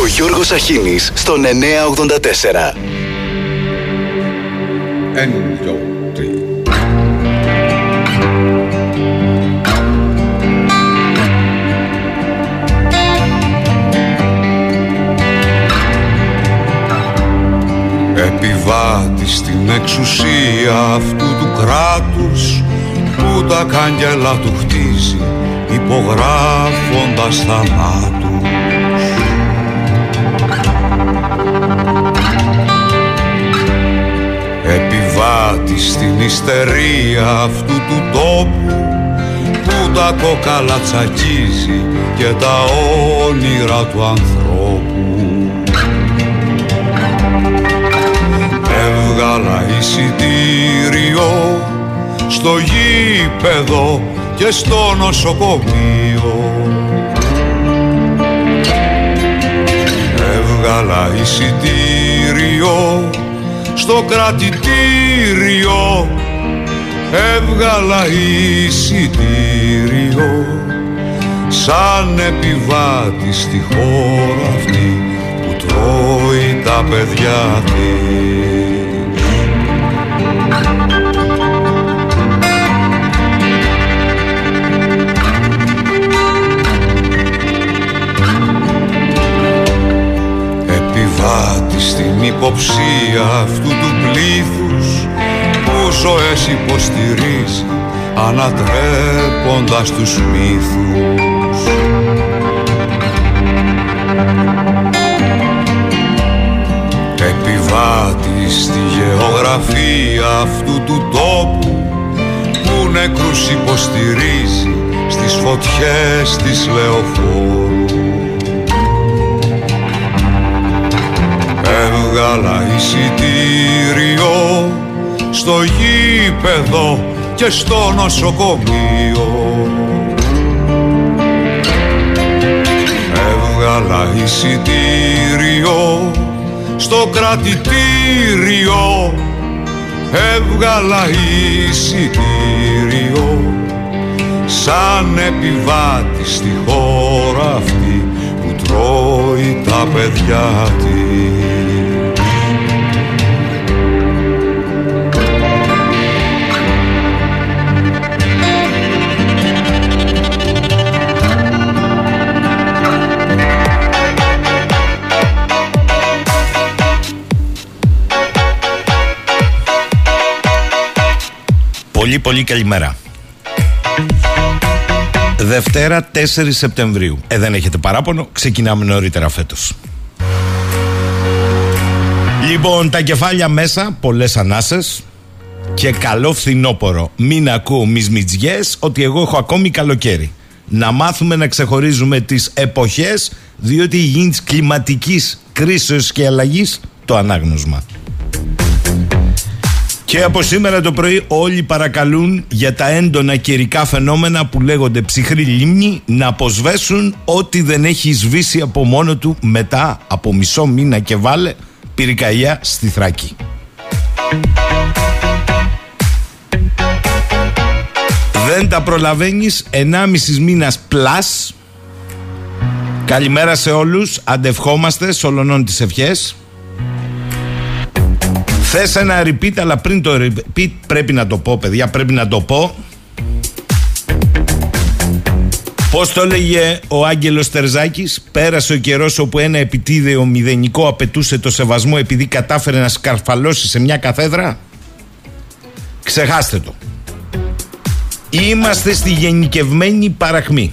Ο Γιώργος Αχίνης στον 984. Ένα, δυο, τρία. Επιβάτη στην εξουσία αυτού του κράτους που τα κάγγελα του χτίζει υπογράφοντας θανάτους Επιβάτη στην ιστερία αυτού του τόπου που τα κόκαλα τσακίζει και τα όνειρα του ανθρώπου. Έβγαλα εισιτήριο στο γήπεδο και στο νοσοκομείο. Έβγαλα εισιτήριο στο κρατητήριο Έβγαλα εισιτήριο σαν επιβάτης στη χώρα αυτή που τρώει τα παιδιά της. Επιβάτης στην υποψία αυτού του πλήθους που ζωές υποστηρίζει ανατρέποντας τους μύθους. Επιβάτη στη γεωγραφία αυτού του τόπου που νεκρούς υποστηρίζει στις φωτιές της λεωφόρου. Έβγαλα εισιτήριο στο γήπεδο και στο νοσοκομείο. Έβγαλα εισιτήριο στο κρατητήριο. Έβγαλα εισιτήριο σαν επιβάτης στη χώρα αυτή που τρώει τα παιδιά της Πολύ πολύ καλημέρα. Δευτέρα 4 Σεπτεμβρίου. Ε, δεν έχετε παράπονο, ξεκινάμε νωρίτερα φέτος. Λοιπόν, τα κεφάλια μέσα, πολλές ανάσες και καλό φθινόπορο. Μην ακούω μισμιτζιές ότι εγώ έχω ακόμη καλοκαίρι. Να μάθουμε να ξεχωρίζουμε τις εποχές, διότι η γίνει της κλιματικής κρίσεως και αλλαγής το ανάγνωσμα. Και από σήμερα το πρωί όλοι παρακαλούν για τα έντονα καιρικά φαινόμενα που λέγονται ψυχρή λίμνη να αποσβέσουν ό,τι δεν έχει σβήσει από μόνο του μετά από μισό μήνα και βάλε πυρικαγιά στη Θράκη. Δεν τα προλαβαίνεις 1,5 μήνας πλάς Καλημέρα σε όλους Αντευχόμαστε σολονών τις ευχές Θες ένα repeat αλλά πριν το repeat πρέπει να το πω παιδιά πρέπει να το πω. Πώς το έλεγε ο Άγγελος Τερζάκης; Πέρασε ο καιρός όπου ένα επιτίδεο μηδενικό απαιτούσε το σεβασμό επειδή κατάφερε να σκαρφαλώσει σε μια καθέδρα Ξεχάστε το. Είμαστε στη γενικευμένη παραχμή.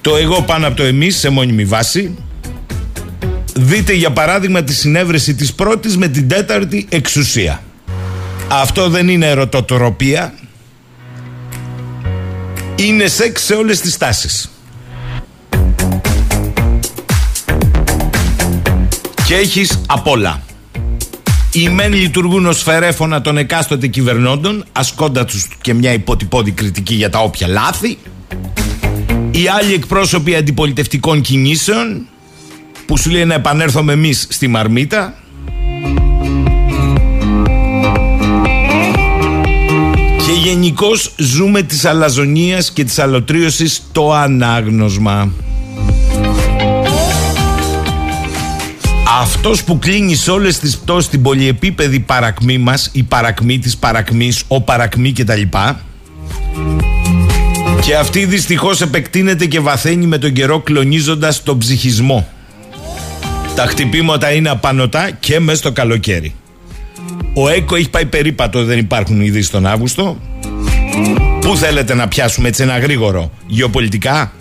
Το εγώ πάνω από το εμείς σε μόνιμη βάση Δείτε για παράδειγμα τη συνέβρεση της πρώτης με την τέταρτη εξουσία. Αυτό δεν είναι ερωτοτροπία. Είναι σεξ σε όλες τις τάσεις. Και έχεις απ' όλα. Οι μεν λειτουργούν ως φερέφωνα των εκάστοτε κυβερνώντων, ασκώντας τους και μια υποτυπώδη κριτική για τα όποια λάθη. Οι άλλοι εκπρόσωποι αντιπολιτευτικών κινήσεων, που σου λέει να επανέλθουμε εμείς στη Μαρμίτα και γενικώς ζούμε της αλαζονίας και της αλωτρίωσης το ανάγνωσμα αυτός που κλείνει σε όλες τις πτώσεις την πολυεπίπεδη παρακμή μας, η παρακμή της παρακμής, ο παρακμή κτλ. Και αυτή δυστυχώς επεκτείνεται και βαθαίνει με τον καιρό κλονίζοντας τον ψυχισμό. Τα χτυπήματα είναι απανοτά και μέσα στο καλοκαίρι. Ο ΕΚΟ έχει πάει περίπατο, δεν υπάρχουν ειδήσεις τον Αύγουστο. Πού θέλετε να πιάσουμε έτσι ένα γρήγορο γεωπολιτικά;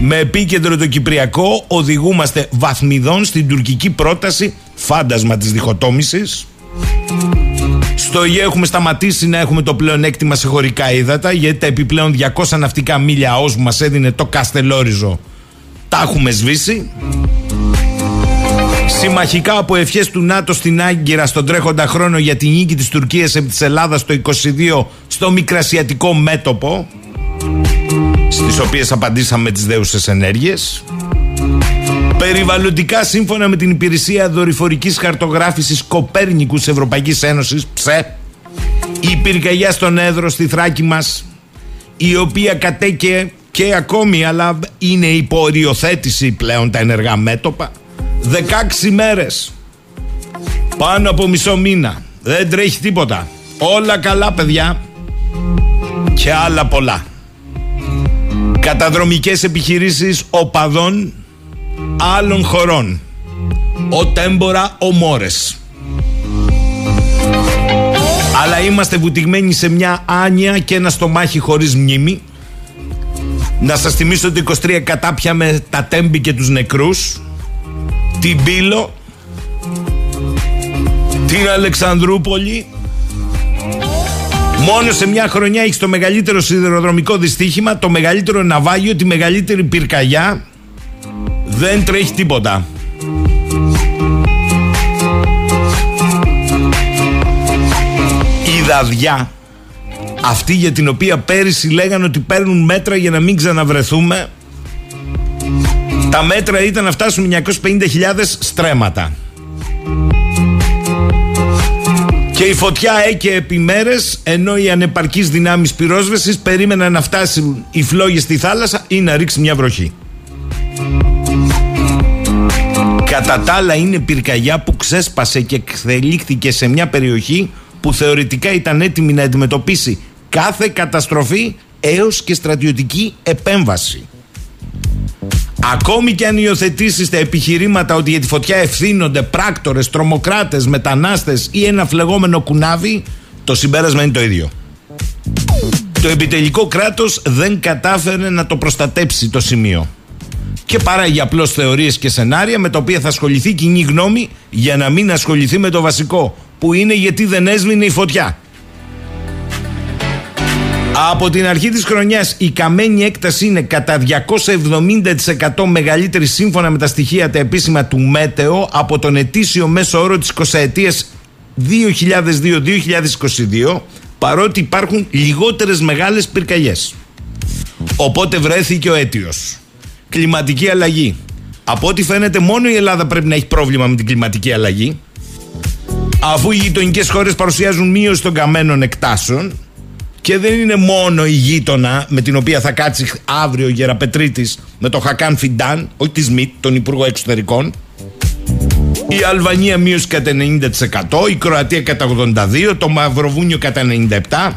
Με επίκεντρο το Κυπριακό οδηγούμαστε βαθμιδών στην τουρκική πρόταση φάντασμα της διχοτόμησης. Στο ΙΕ έχουμε σταματήσει να έχουμε το πλεονέκτημα σε χωρικά ύδατα γιατί τα επιπλέον 200 ναυτικά μίλια όσο μας έδινε το Καστελόριζο τα έχουμε σβήσει. Συμμαχικά από ευχές του ΝΑΤΟ στην Άγκυρα στον τρέχοντα χρόνο για την νίκη της Τουρκίας επί της Ελλάδας το 22 στο μικρασιατικό μέτωπο στις οποίες απαντήσαμε τις δέουσες ενέργειες. Περιβαλλοντικά σύμφωνα με την υπηρεσία δορυφορικής χαρτογράφησης Κοπέρνικους Ευρωπαϊκής Ένωσης ΨΕ η πυρκαγιά στον έδρο στη Θράκη μας η οποία κατέκε και ακόμη αλλά είναι υπό πλέον τα ενεργά μέτωπα 16 μέρες. Πάνω από μισό μήνα. Δεν τρέχει τίποτα. Όλα καλά παιδιά. Και άλλα πολλά. Καταδρομικές επιχειρήσεις οπαδών άλλων χωρών. Ο τέμπορα ο Μόρες αλλά είμαστε βουτυγμένοι σε μια άνοια και ένα στομάχι χωρίς μνήμη. Να σας θυμίσω ότι 23 κατάπια με τα τέμπη και τους νεκρούς την Πύλο την Αλεξανδρούπολη Μόνο σε μια χρονιά έχεις το μεγαλύτερο σιδηροδρομικό δυστύχημα, το μεγαλύτερο ναυάγιο, τη μεγαλύτερη πυρκαγιά. Δεν τρέχει τίποτα. Η δαδιά, αυτή για την οποία πέρυσι λέγανε ότι παίρνουν μέτρα για να μην ξαναβρεθούμε, τα μέτρα ήταν να φτάσουν 950.000 στρέμματα. Και η φωτιά έκαι επί μέρες, ενώ οι ανεπαρκείς δυνάμεις πυρόσβεσης περίμεναν να φτάσουν οι φλόγες στη θάλασσα ή να ρίξει μια βροχή. Κατά τα άλλα είναι πυρκαγιά που ξέσπασε και εξελίχθηκε σε μια περιοχή που θεωρητικά ήταν έτοιμη να αντιμετωπίσει κάθε καταστροφή έως και στρατιωτική επέμβαση. Ακόμη και αν υιοθετήσεις τα επιχειρήματα ότι για τη φωτιά ευθύνονται πράκτορες, τρομοκράτες, μετανάστες ή ένα φλεγόμενο κουνάβι, το συμπέρασμα είναι το ίδιο. Το επιτελικό κράτος δεν κατάφερε να το προστατέψει το σημείο. Και παράγει απλώς θεωρίες και σενάρια με τα οποία θα ασχοληθεί η κοινή γνώμη για να μην ασχοληθεί με το βασικό, που είναι γιατί δεν έσβηνε η φωτιά. Από την αρχή της χρονιάς η καμένη έκταση είναι κατά 270% μεγαλύτερη σύμφωνα με τα στοιχεία τα επίσημα του ΜΕΤΕΟ από τον ετήσιο μέσο όρο της 20 ετίας 2002-2022 παρότι υπάρχουν λιγότερες μεγάλες πυρκαγιές. Οπότε βρέθηκε ο αίτιος. Κλιματική αλλαγή. Από ό,τι φαίνεται μόνο η Ελλάδα πρέπει να έχει πρόβλημα με την κλιματική αλλαγή αφού οι γειτονικές χώρες παρουσιάζουν μείωση των καμένων εκτάσεων και δεν είναι μόνο η γείτονα με την οποία θα κάτσει αύριο ο Γεραπετρίτης με το Χακάν Φιντάν, όχι της ΜΙΤ, τον Υπουργό Εξωτερικών. Η Αλβανία μείωση κατά 90%, η Κροατία κατά 82%, το Μαυροβούνιο κατά 97%.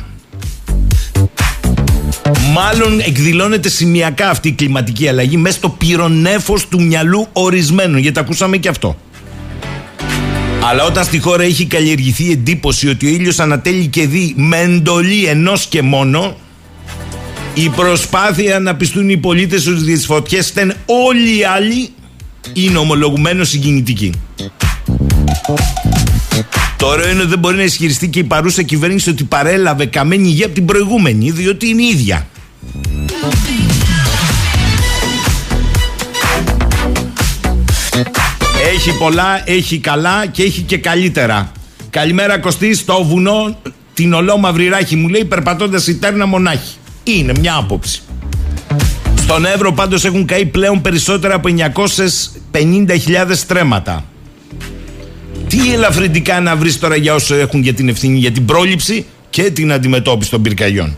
Μάλλον εκδηλώνεται σημειακά αυτή η κλιματική αλλαγή μέσα στο πυρονέφος του μυαλού ορισμένων, γιατί ακούσαμε και αυτό. Αλλά όταν στη χώρα έχει καλλιεργηθεί εντύπωση ότι ο ήλιος ανατέλει και δει με εντολή ενός και μόνο η προσπάθεια να πιστούν οι πολίτες ότι τις φωτιές ήταν όλοι οι άλλοι είναι ομολογουμένως συγκινητική. Τώρα είναι δεν μπορεί να ισχυριστεί και η παρούσα κυβέρνηση ότι παρέλαβε καμένη υγεία από την προηγούμενη, διότι είναι ίδια. Έχει πολλά, έχει καλά και έχει και καλύτερα. Καλημέρα Κωστή, στο βουνό την ολόμαυρη ράχη μου λέει περπατώντας η τέρνα μονάχη. Είναι μια άποψη. Στον Εύρο πάντως έχουν καεί πλέον περισσότερα από 950.000 στρέμματα. Τι ελαφρυντικά να βρεις τώρα για όσο έχουν για την ευθύνη για την πρόληψη και την αντιμετώπιση των πυρκαγιών.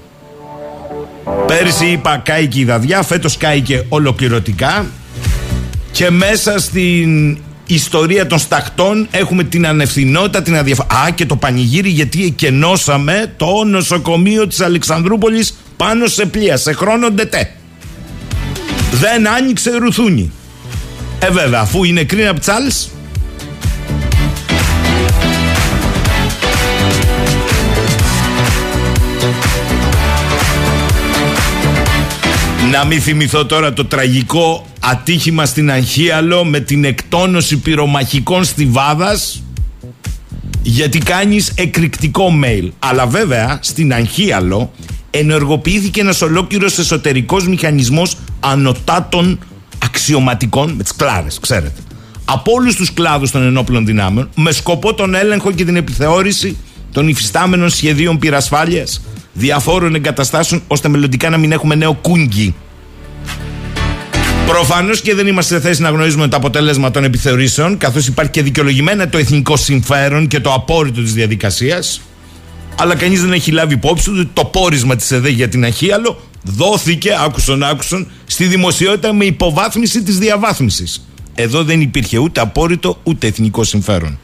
Πέρυσι είπα κάηκε η δαδιά, φέτος κάηκε ολοκληρωτικά και μέσα στην ιστορία των σταχτών, έχουμε την ανευθυνότητα, την αδιαφορία. Α, και το πανηγύρι γιατί εκενώσαμε το νοσοκομείο της Αλεξανδρούπολης πάνω σε πλοία, σε χρόνο ντετέ. Δεν άνοιξε ρουθούνι. Ε, βέβαια, αφού είναι κρίνα ψάλς, Να μην θυμηθώ τώρα το τραγικό ατύχημα στην Αγχίαλο με την εκτόνωση πυρομαχικών στιβάδας γιατί κάνεις εκρηκτικό mail. Αλλά βέβαια στην Αγχίαλο ενεργοποιήθηκε ένας ολόκληρος εσωτερικός μηχανισμός ανωτάτων αξιωματικών με τις κλάρες, ξέρετε. Από όλους τους κλάδους των ενόπλων δυνάμεων με σκοπό τον έλεγχο και την επιθεώρηση των υφιστάμενων σχεδίων πυρασφάλειας διαφόρων εγκαταστάσεων ώστε μελλοντικά να μην έχουμε νέο κούγκι. Προφανώς και δεν είμαστε σε θέση να γνωρίζουμε το αποτέλεσμα των επιθεωρήσεων, καθώς υπάρχει και δικαιολογημένα το εθνικό συμφέρον και το απόρριτο της διαδικασίας. Αλλά κανείς δεν έχει λάβει υπόψη ότι το πόρισμα της ΕΔΕ για την Αχίαλο δόθηκε, άκουσον άκουσον, στη δημοσιότητα με υποβάθμιση της διαβάθμισης. Εδώ δεν υπήρχε ούτε απόρριτο ούτε εθνικό συμφέρον.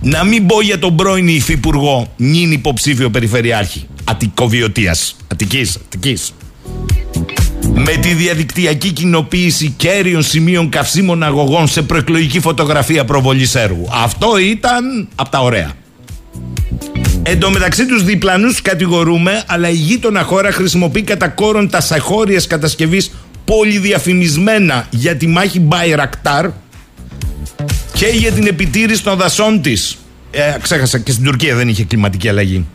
Να μην πω για τον πρώην υφυπουργό, νυν υποψήφιο περιφερειάρχη. Αττικοβιωτίας. Αττικής, Αττικής. Με τη διαδικτυακή κοινοποίηση κέριων σημείων καυσίμων αγωγών σε προεκλογική φωτογραφία προβολής έργου. Αυτό ήταν από τα ωραία. Εν τω μεταξύ τους διπλανούς κατηγορούμε, αλλά η γείτονα χώρα χρησιμοποιεί κατά κόρον τα σαχώριες κατασκευής πολυδιαφημισμένα για τη μάχη Μπαϊρακτάρ και για την επιτήρηση των δασών της. Ε, ξέχασα και στην Τουρκία δεν είχε κλιματική αλλαγή.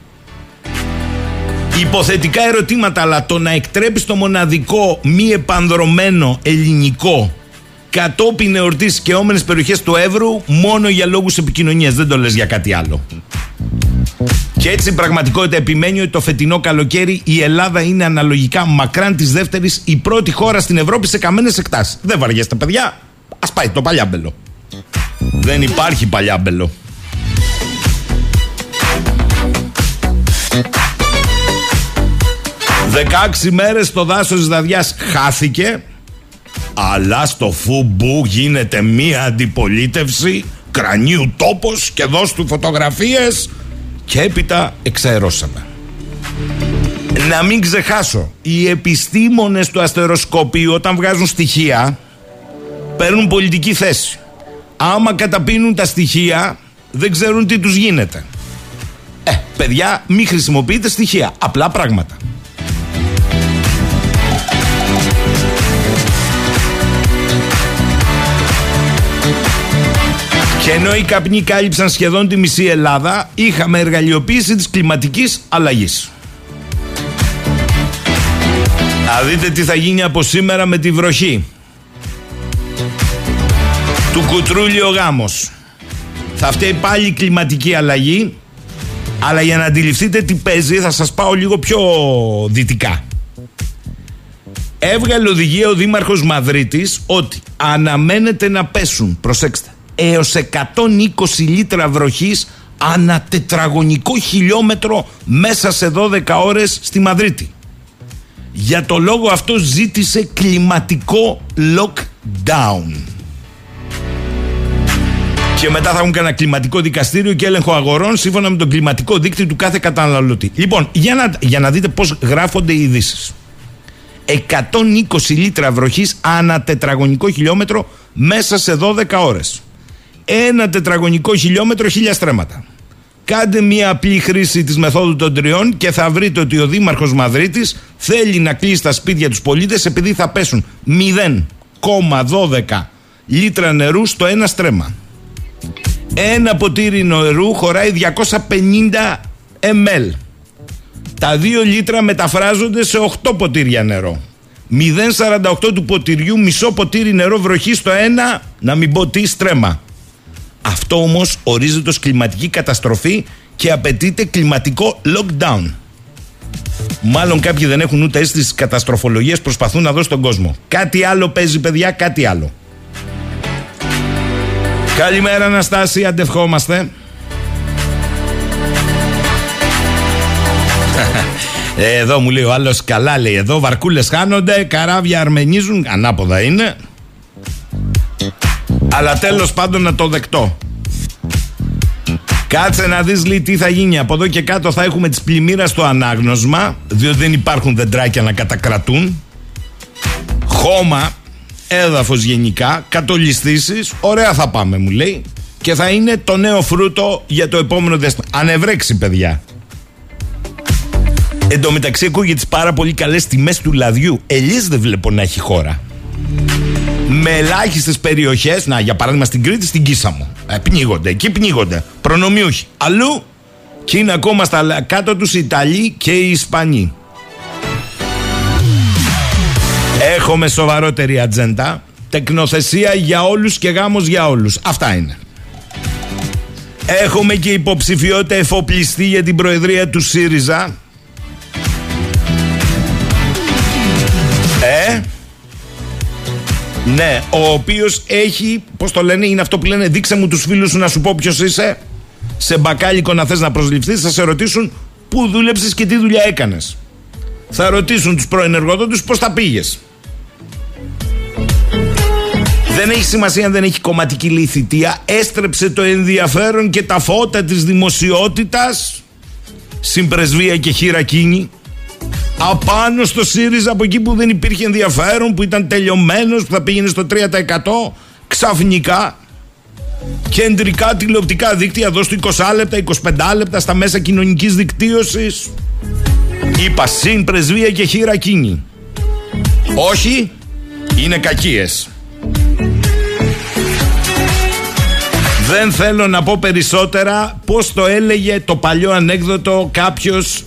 Υποθετικά ερωτήματα, αλλά το να εκτρέπει το μοναδικό μη επανδρομένο ελληνικό κατόπιν εορτής και όμενες περιοχές του Εύρου μόνο για λόγους επικοινωνίας. Δεν το λες για κάτι άλλο. Και έτσι η πραγματικότητα επιμένει ότι το φετινό καλοκαίρι η Ελλάδα είναι αναλογικά μακράν της δεύτερης η πρώτη χώρα στην Ευρώπη σε καμένες εκτάσεις. Δεν βαριέστε, παιδιά. Α πάει το παλιάμπελο. Δεν υπάρχει παλιάμπελο. 16 μέρες το δάσος της Δαδιάς χάθηκε αλλά στο φουμπού γίνεται μία αντιπολίτευση κρανίου τόπος και δώσ' του φωτογραφίες και έπειτα εξαερώσαμε. Να μην ξεχάσω, οι επιστήμονες του αστεροσκοπίου όταν βγάζουν στοιχεία παίρνουν πολιτική θέση. Άμα καταπίνουν τα στοιχεία δεν ξέρουν τι τους γίνεται. Ε, παιδιά, μην χρησιμοποιείτε στοιχεία, απλά πράγματα. Και ενώ οι καπνοί κάλυψαν σχεδόν τη μισή Ελλάδα, είχαμε εργαλειοποίηση της κλιματικής αλλαγής. Να δείτε τι θα γίνει από σήμερα με τη βροχή. Του κουτρούλι ο γάμος. Θα φταίει πάλι η κλιματική αλλαγή, αλλά για να αντιληφθείτε τι παίζει θα σας πάω λίγο πιο δυτικά. Έβγαλε οδηγία ο Δήμαρχος Μαδρίτης ότι αναμένεται να πέσουν, προσέξτε, έως 120 λίτρα βροχής ανά τετραγωνικό χιλιόμετρο μέσα σε 12 ώρες στη Μαδρίτη. Για το λόγο αυτό ζήτησε κλιματικό lockdown. Και μετά θα έχουν κανένα κλιματικό δικαστήριο και έλεγχο αγορών σύμφωνα με τον κλιματικό δίκτυο του κάθε καταναλωτή. Λοιπόν, για να, για να δείτε πώς γράφονται οι ειδήσεις. 120 λίτρα βροχής ανά τετραγωνικό χιλιόμετρο μέσα σε 12 ώρες ένα τετραγωνικό χιλιόμετρο χίλια στρέμματα. Κάντε μια απλή χρήση της μεθόδου των τριών και θα βρείτε ότι ο Δήμαρχος Μαδρίτης θέλει να κλείσει τα σπίτια τους πολίτες επειδή θα πέσουν 0,12 λίτρα νερού στο ένα στρέμμα. Ένα ποτήρι νερού χωράει 250 ml. Τα 2 λίτρα μεταφράζονται σε 8 ποτήρια νερό. 0,48 του ποτηριού, μισό ποτήρι νερό βροχή στο ένα, να μην πω τι στρέμμα. Αυτό όμως ορίζεται ως κλιματική καταστροφή και απαιτείται κλιματικό lockdown. Μάλλον κάποιοι δεν έχουν ούτε αίσθηση καταστροφολογίας, προσπαθούν να δώσουν τον κόσμο. Κάτι άλλο παίζει, παιδιά, κάτι άλλο. Καλημέρα, Αναστάση, αντευχόμαστε. Εδώ μου λέει ο άλλος καλά λέει εδώ βαρκούλες χάνονται, καράβια αρμενίζουν, ανάποδα είναι. Αλλά τέλος πάντων να το δεκτώ. Κάτσε να δεις λέει τι θα γίνει. Από εδώ και κάτω θα έχουμε τις πλημμύρα στο ανάγνωσμα, διότι δεν υπάρχουν δεντράκια να κατακρατούν. Χώμα, έδαφος γενικά, κατολιστήσεις, ωραία θα πάμε μου λέει. Και θα είναι το νέο φρούτο για το επόμενο διάστημα. Ανεβρέξει παιδιά. Εν τω μεταξύ ακούγεται τις πάρα πολύ καλές τιμές του λαδιού. Ελίες δεν βλέπω να έχει χώρα με ελάχιστες περιοχές. Να, για παράδειγμα στην Κρήτη, στην Κίσαμο. Ε, πνίγονται, εκεί πνίγονται. Προνομιούχοι. Αλλού και είναι ακόμα στα κάτω τους οι Ιταλοί και οι Ισπανοί. Έχουμε σοβαρότερη ατζέντα. Τεκνοθεσία για όλους και γάμος για όλους. Αυτά είναι. Έχουμε και υποψηφιότητα εφοπλιστή για την προεδρία του ΣΥΡΙΖΑ. Ε, ναι, ο οποίος έχει, πώς το λένε, είναι αυτό που λένε, δείξε μου τους φίλους σου να σου πω ποιος είσαι. Σε μπακάλικο να θες να προσληφθείς, θα σε ρωτήσουν πού δούλεψες και τι δουλειά έκανες. Θα ρωτήσουν τους πρώην εργοδότες πώς τα πήγες. Δεν έχει σημασία αν δεν έχει κομματική λυθητεία. Έστρεψε το ενδιαφέρον και τα φώτα της δημοσιότητας συμπρεσβεία και χειρακίνη απάνω στο ΣΥΡΙΖΑ από εκεί που δεν υπήρχε ενδιαφέρον, που ήταν τελειωμένος, που θα πήγαινε στο 3% ξαφνικά κεντρικά τηλεοπτικά δίκτυα εδώ στο 20 λεπτά, 25 λεπτά στα μέσα κοινωνικής δικτύωσης. Είπα συν πρεσβεία και χείρα κίνη. Όχι είναι κακίες. Δεν θέλω να πω περισσότερα πως το έλεγε το παλιό ανέκδοτο κάποιος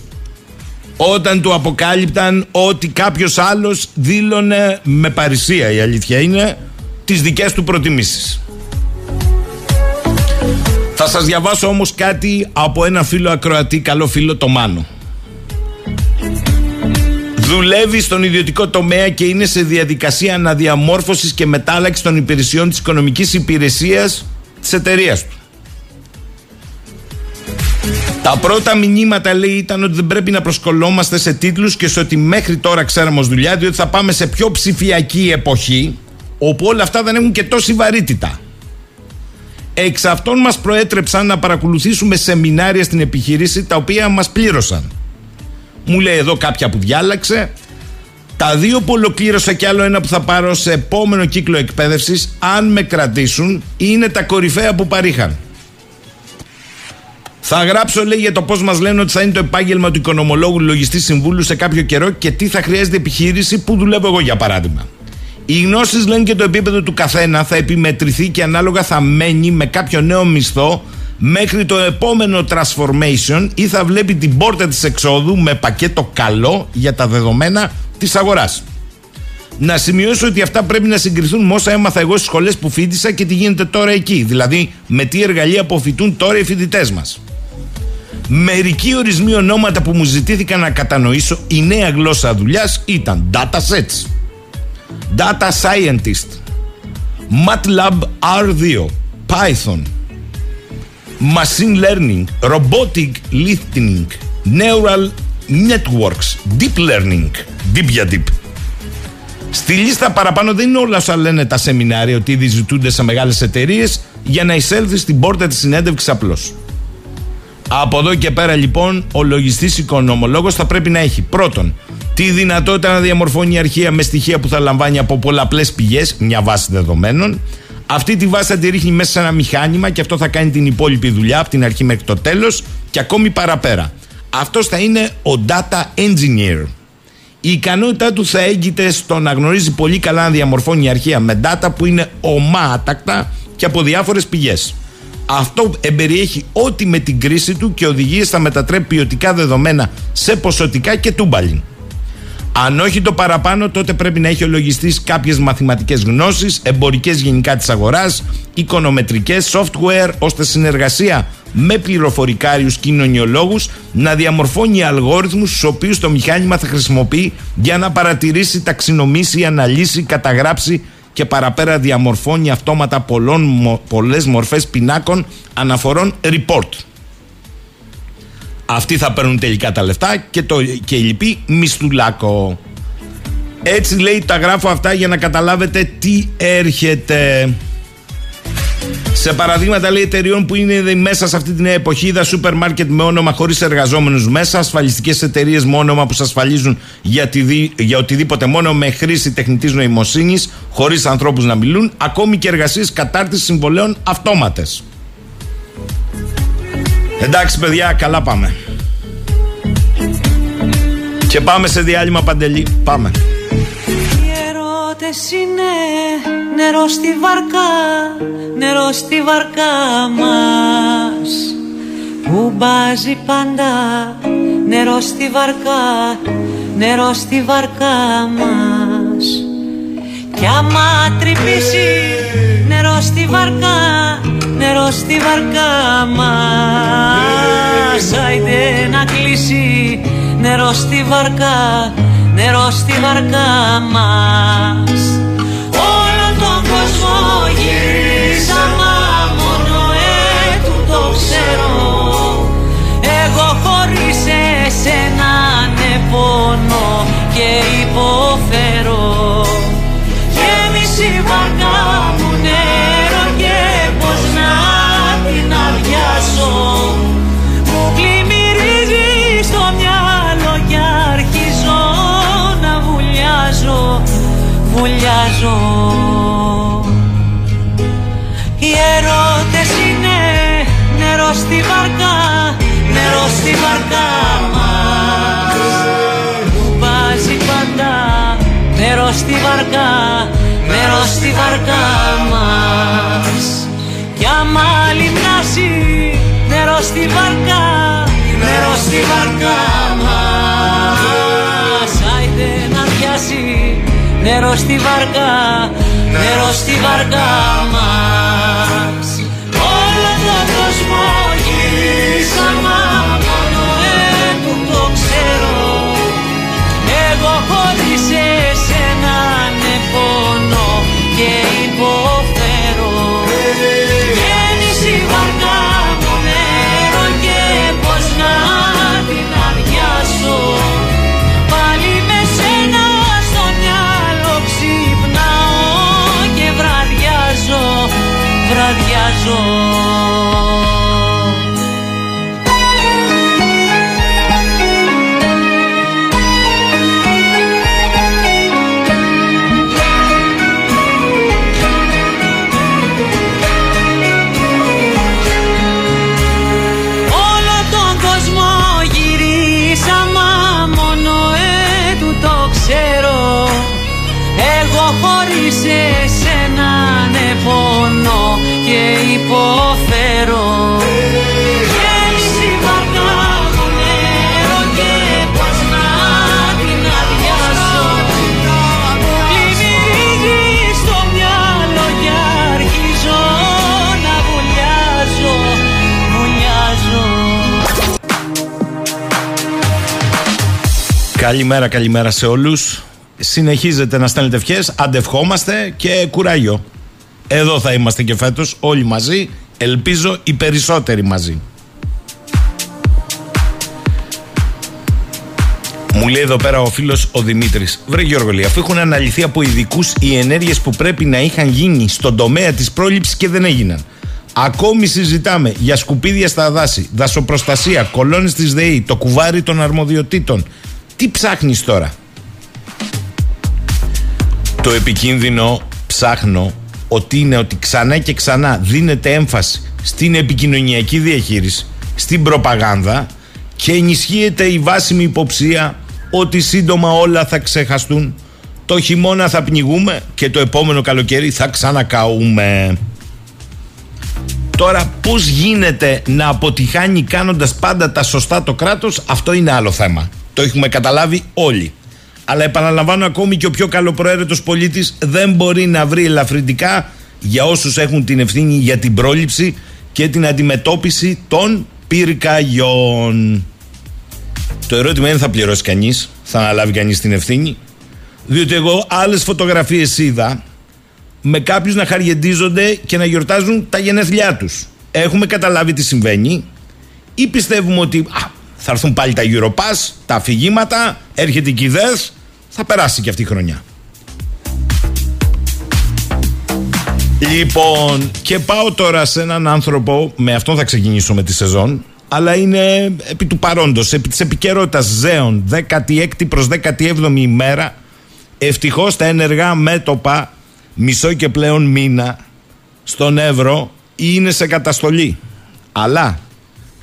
όταν του αποκάλυπταν ότι κάποιος άλλος δήλωνε με παρησία η αλήθεια είναι τις δικές του προτιμήσεις. Θα σας διαβάσω όμως κάτι από ένα φίλο ακροατή, καλό φίλο το Μάνο. Δουλεύει στον ιδιωτικό τομέα και είναι σε διαδικασία αναδιαμόρφωσης και μετάλλαξης των υπηρεσιών της οικονομικής υπηρεσίας της εταιρείας του. Τα πρώτα μηνύματα λέει ήταν ότι δεν πρέπει να προσκολόμαστε σε τίτλους και σε ότι μέχρι τώρα ξέραμε ως δουλειά διότι θα πάμε σε πιο ψηφιακή εποχή όπου όλα αυτά δεν έχουν και τόση βαρύτητα. Εξ αυτών μας προέτρεψαν να παρακολουθήσουμε σεμινάρια στην επιχειρήση τα οποία μας πλήρωσαν. Μου λέει εδώ κάποια που διάλεξε τα δύο που ολοκλήρωσα και άλλο ένα που θα πάρω σε επόμενο κύκλο εκπαίδευσης αν με κρατήσουν είναι τα κορυφαία που παρήχαν. Θα γράψω, λέει, για το πώς μας λένε ότι θα είναι το επάγγελμα του οικονομολόγου λογιστή συμβούλου σε κάποιο καιρό και τι θα χρειάζεται επιχείρηση που δουλεύω εγώ, για παράδειγμα. Οι γνώσεις λένε και το επίπεδο του καθένα θα επιμετρηθεί και ανάλογα θα μένει με κάποιο νέο μισθό μέχρι το επόμενο transformation ή θα βλέπει την πόρτα της εξόδου με πακέτο καλό για τα δεδομένα της αγοράς. Να σημειώσω ότι αυτά πρέπει να συγκριθούν με όσα έμαθα εγώ στις σχολές που φίτησα και τι γίνεται τώρα εκεί. Δηλαδή, με τι εργαλεία αποφυτούν τώρα οι φοιτητές μας. Μερικοί ορισμοί ονόματα που μου ζητήθηκαν να κατανοήσω η νέα γλώσσα δουλειάς ήταν data sets, data scientist, MATLAB R2, Python, machine learning, robotic listening, neural networks, deep learning, deep για deep. Στη λίστα παραπάνω δεν είναι όλα όσα λένε τα σεμινάρια ότι ήδη ζητούνται σε μεγάλες εταιρείες για να εισέλθει στην πόρτα της συνέντευξης απλώς. Από εδώ και πέρα λοιπόν ο λογιστής οικονομολόγος θα πρέπει να έχει πρώτον τη δυνατότητα να διαμορφώνει αρχεία με στοιχεία που θα λαμβάνει από πολλαπλές πηγές, μια βάση δεδομένων. Αυτή τη βάση θα τη ρίχνει μέσα σε ένα μηχάνημα και αυτό θα κάνει την υπόλοιπη δουλειά από την αρχή μέχρι το τέλος και ακόμη παραπέρα. Αυτός θα είναι ο data engineer. Η ικανότητά του θα έγκυται στο να γνωρίζει πολύ καλά να διαμορφώνει αρχεία με data που είναι ομάτακτα και από διάφορες πηγές. Αυτό εμπεριέχει ό,τι με την κρίση του και οδηγεί στα μετατρέπει ποιοτικά δεδομένα σε ποσοτικά και τούμπαλιν. Αν όχι το παραπάνω, τότε πρέπει να έχει ο λογιστή κάποιες μαθηματικές γνώσεις, εμπορικές γενικά της αγοράς, οικονομετρικές, software, ώστε συνεργασία με πληροφορικάριους κοινωνιολόγους να διαμορφώνει αλγόριθμους του οποίους το μηχάνημα θα χρησιμοποιεί για να παρατηρήσει, ταξινομήσει, αναλύσει, καταγράψει και παραπέρα διαμορφώνει αυτόματα πολλών, πολλές μορφές πινάκων αναφορών report. Αυτοί θα παίρνουν τελικά τα λεφτά και, το, και η λυπή μισθουλάκο. Έτσι λέει τα γράφω αυτά για να καταλάβετε τι έρχεται. Σε παραδείγματα λέει εταιριών που είναι μέσα σε αυτή την νέα εποχή, είδα σούπερ μάρκετ με όνομα χωρίς εργαζόμενους μέσα, ασφαλιστικές εταιρείες με όνομα που σας ασφαλίζουν για, τη, για οτιδήποτε μόνο με χρήση τεχνητής νοημοσύνης, χωρίς ανθρώπους να μιλούν, ακόμη και εργασίες κατάρτισης συμβολέων αυτόματες. Εντάξει, παιδιά, καλά πάμε. Και πάμε σε διάλειμμα παντελή. Πάμε. Οι ερώτες είναι νερό στη βαρκά, νερό στη βαρκά μας. Που μπάζει πάντα νερό στη βαρκά, νερό στη βαρκά μας. Κι άμα τρυπήσει νερό στη βαρκά, νερό στη βαρκά μας. Άιντε να κλείσει νερό στη βαρκά, νερό στη βαρκά μας. Όλο τον κόσμο γυρίσαμε μόνο έτου το ξέρω. Εγώ χωρίς εσένα ναι πόνο και υποφέρω. Γέμισε η βαρκά μου νερό και πως να την αδειάσω. Μου πλημμυρίζει στο μυαλό και αρχίζω να βουλιάζω, βουλιάζω νερό στη βαρκά μας. Που βάζει πάντα νερό στη βαρκά, νερό στη βαρκά μας. Κι άμα λιμνάσει νερό στη βαρκά, νερό στη βαρκά μας. Άιντε να πιάσει νερό στη βαρκά, νερό στη βαρκά μας. Όλο τον κόσμο γυρίσαμε Καλημέρα, καλημέρα σε όλους. Συνεχίζετε να στέλνετε ευχές, αντευχόμαστε και κουράγιο. Εδώ θα είμαστε και φέτος όλοι μαζί. Ελπίζω οι περισσότεροι μαζί. Μου λέει εδώ πέρα ο φίλος ο Δημήτρης. Βρε Γιώργο, λέει, αφού έχουν αναλυθεί από ειδικούς οι ενέργειες που πρέπει να είχαν γίνει στον τομέα της πρόληψης και δεν έγιναν. Ακόμη συζητάμε για σκουπίδια στα δάση, δασοπροστασία, κολόνες της ΔΕΗ, το κουβάρι των αρμοδιοτήτων. Τι ψάχνεις τώρα; Το επικίνδυνο ψάχνω ότι είναι ότι ξανά και ξανά δίνεται έμφαση στην επικοινωνιακή διαχείριση, στην προπαγάνδα και ενισχύεται η βάσιμη υποψία ότι σύντομα όλα θα ξεχαστούν. Το χειμώνα θα πνιγούμε και το επόμενο καλοκαίρι θα ξανακαούμε. Τώρα πώς γίνεται να αποτυχάνει κάνοντας πάντα τα σωστά το κράτος; Αυτό είναι άλλο θέμα. Το έχουμε καταλάβει όλοι. Αλλά επαναλαμβάνω ακόμη και ο πιο καλοπροαίρετος πολίτης δεν μπορεί να βρει ελαφρυντικά για όσους έχουν την ευθύνη για την πρόληψη και την αντιμετώπιση των πυρκαγιών. Το ερώτημα είναι θα πληρώσει κανείς, θα αναλάβει κανείς την ευθύνη; Διότι εγώ άλλες φωτογραφίες είδα με κάποιους να χαριεντίζονται και να γιορτάζουν τα γενέθλιά τους. Έχουμε καταλάβει τι συμβαίνει ή πιστεύουμε ότι α, θα έρθουν πάλι τα Europass, τα αφηγήματα, έρχεται η ΚΙΔΕΣ, θα περάσει και αυτή η χρονιά. Λοιπόν, και πάω τώρα σε έναν άνθρωπο, με αυτόν θα ξεκινήσω με τη σεζόν, αλλά είναι επί του παρόντος, επί της επικαιρότητας Ζέων, 16η προς 17η ημέρα, ευτυχώς τα ενεργά μέτωπα, μισό και πλέον μήνα, στον Εύρο, είναι σε καταστολή. Αλλά,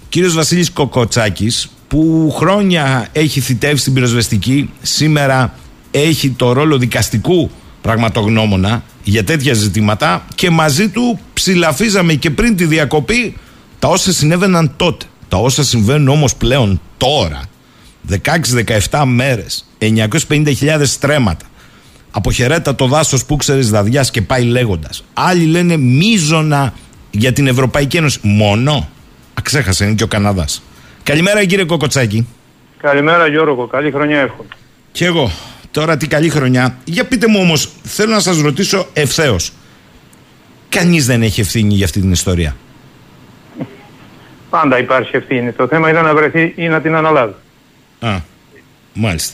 κύριος Βασίλης Κοκοτσάκης, που χρόνια έχει θητεύσει στην πυροσβεστική, σήμερα έχει το ρόλο δικαστικού πραγματογνώμονα για τέτοια ζητήματα και μαζί του ψηλαφίζαμε και πριν τη διακοπή τα όσα συνέβαιναν τότε. Τα όσα συμβαίνουν όμως πλέον τώρα, 16-17 μέρες, 950.000 στρέμματα, αποχαιρέτα το δάσος που ξέρεις δαδιάς και πάει λέγοντας. Άλλοι λένε μίζωνα για την Ευρωπαϊκή Ένωση. Μόνο. Αξέχασε, είναι και ο Καναδάς. Καλημέρα κύριε Κοκοτσάκη. Καλημέρα Γιώργο, καλή χρονιά εύχομαι. Και εγώ. Τώρα τι καλή χρονιά. Για πείτε μου όμως, θέλω να σας ρωτήσω ευθέως. Κανείς δεν έχει ευθύνη για αυτή την ιστορία; Πάντα υπάρχει ευθύνη. Το θέμα είναι να βρεθεί ή να την αναλάβει. Α, μάλιστα.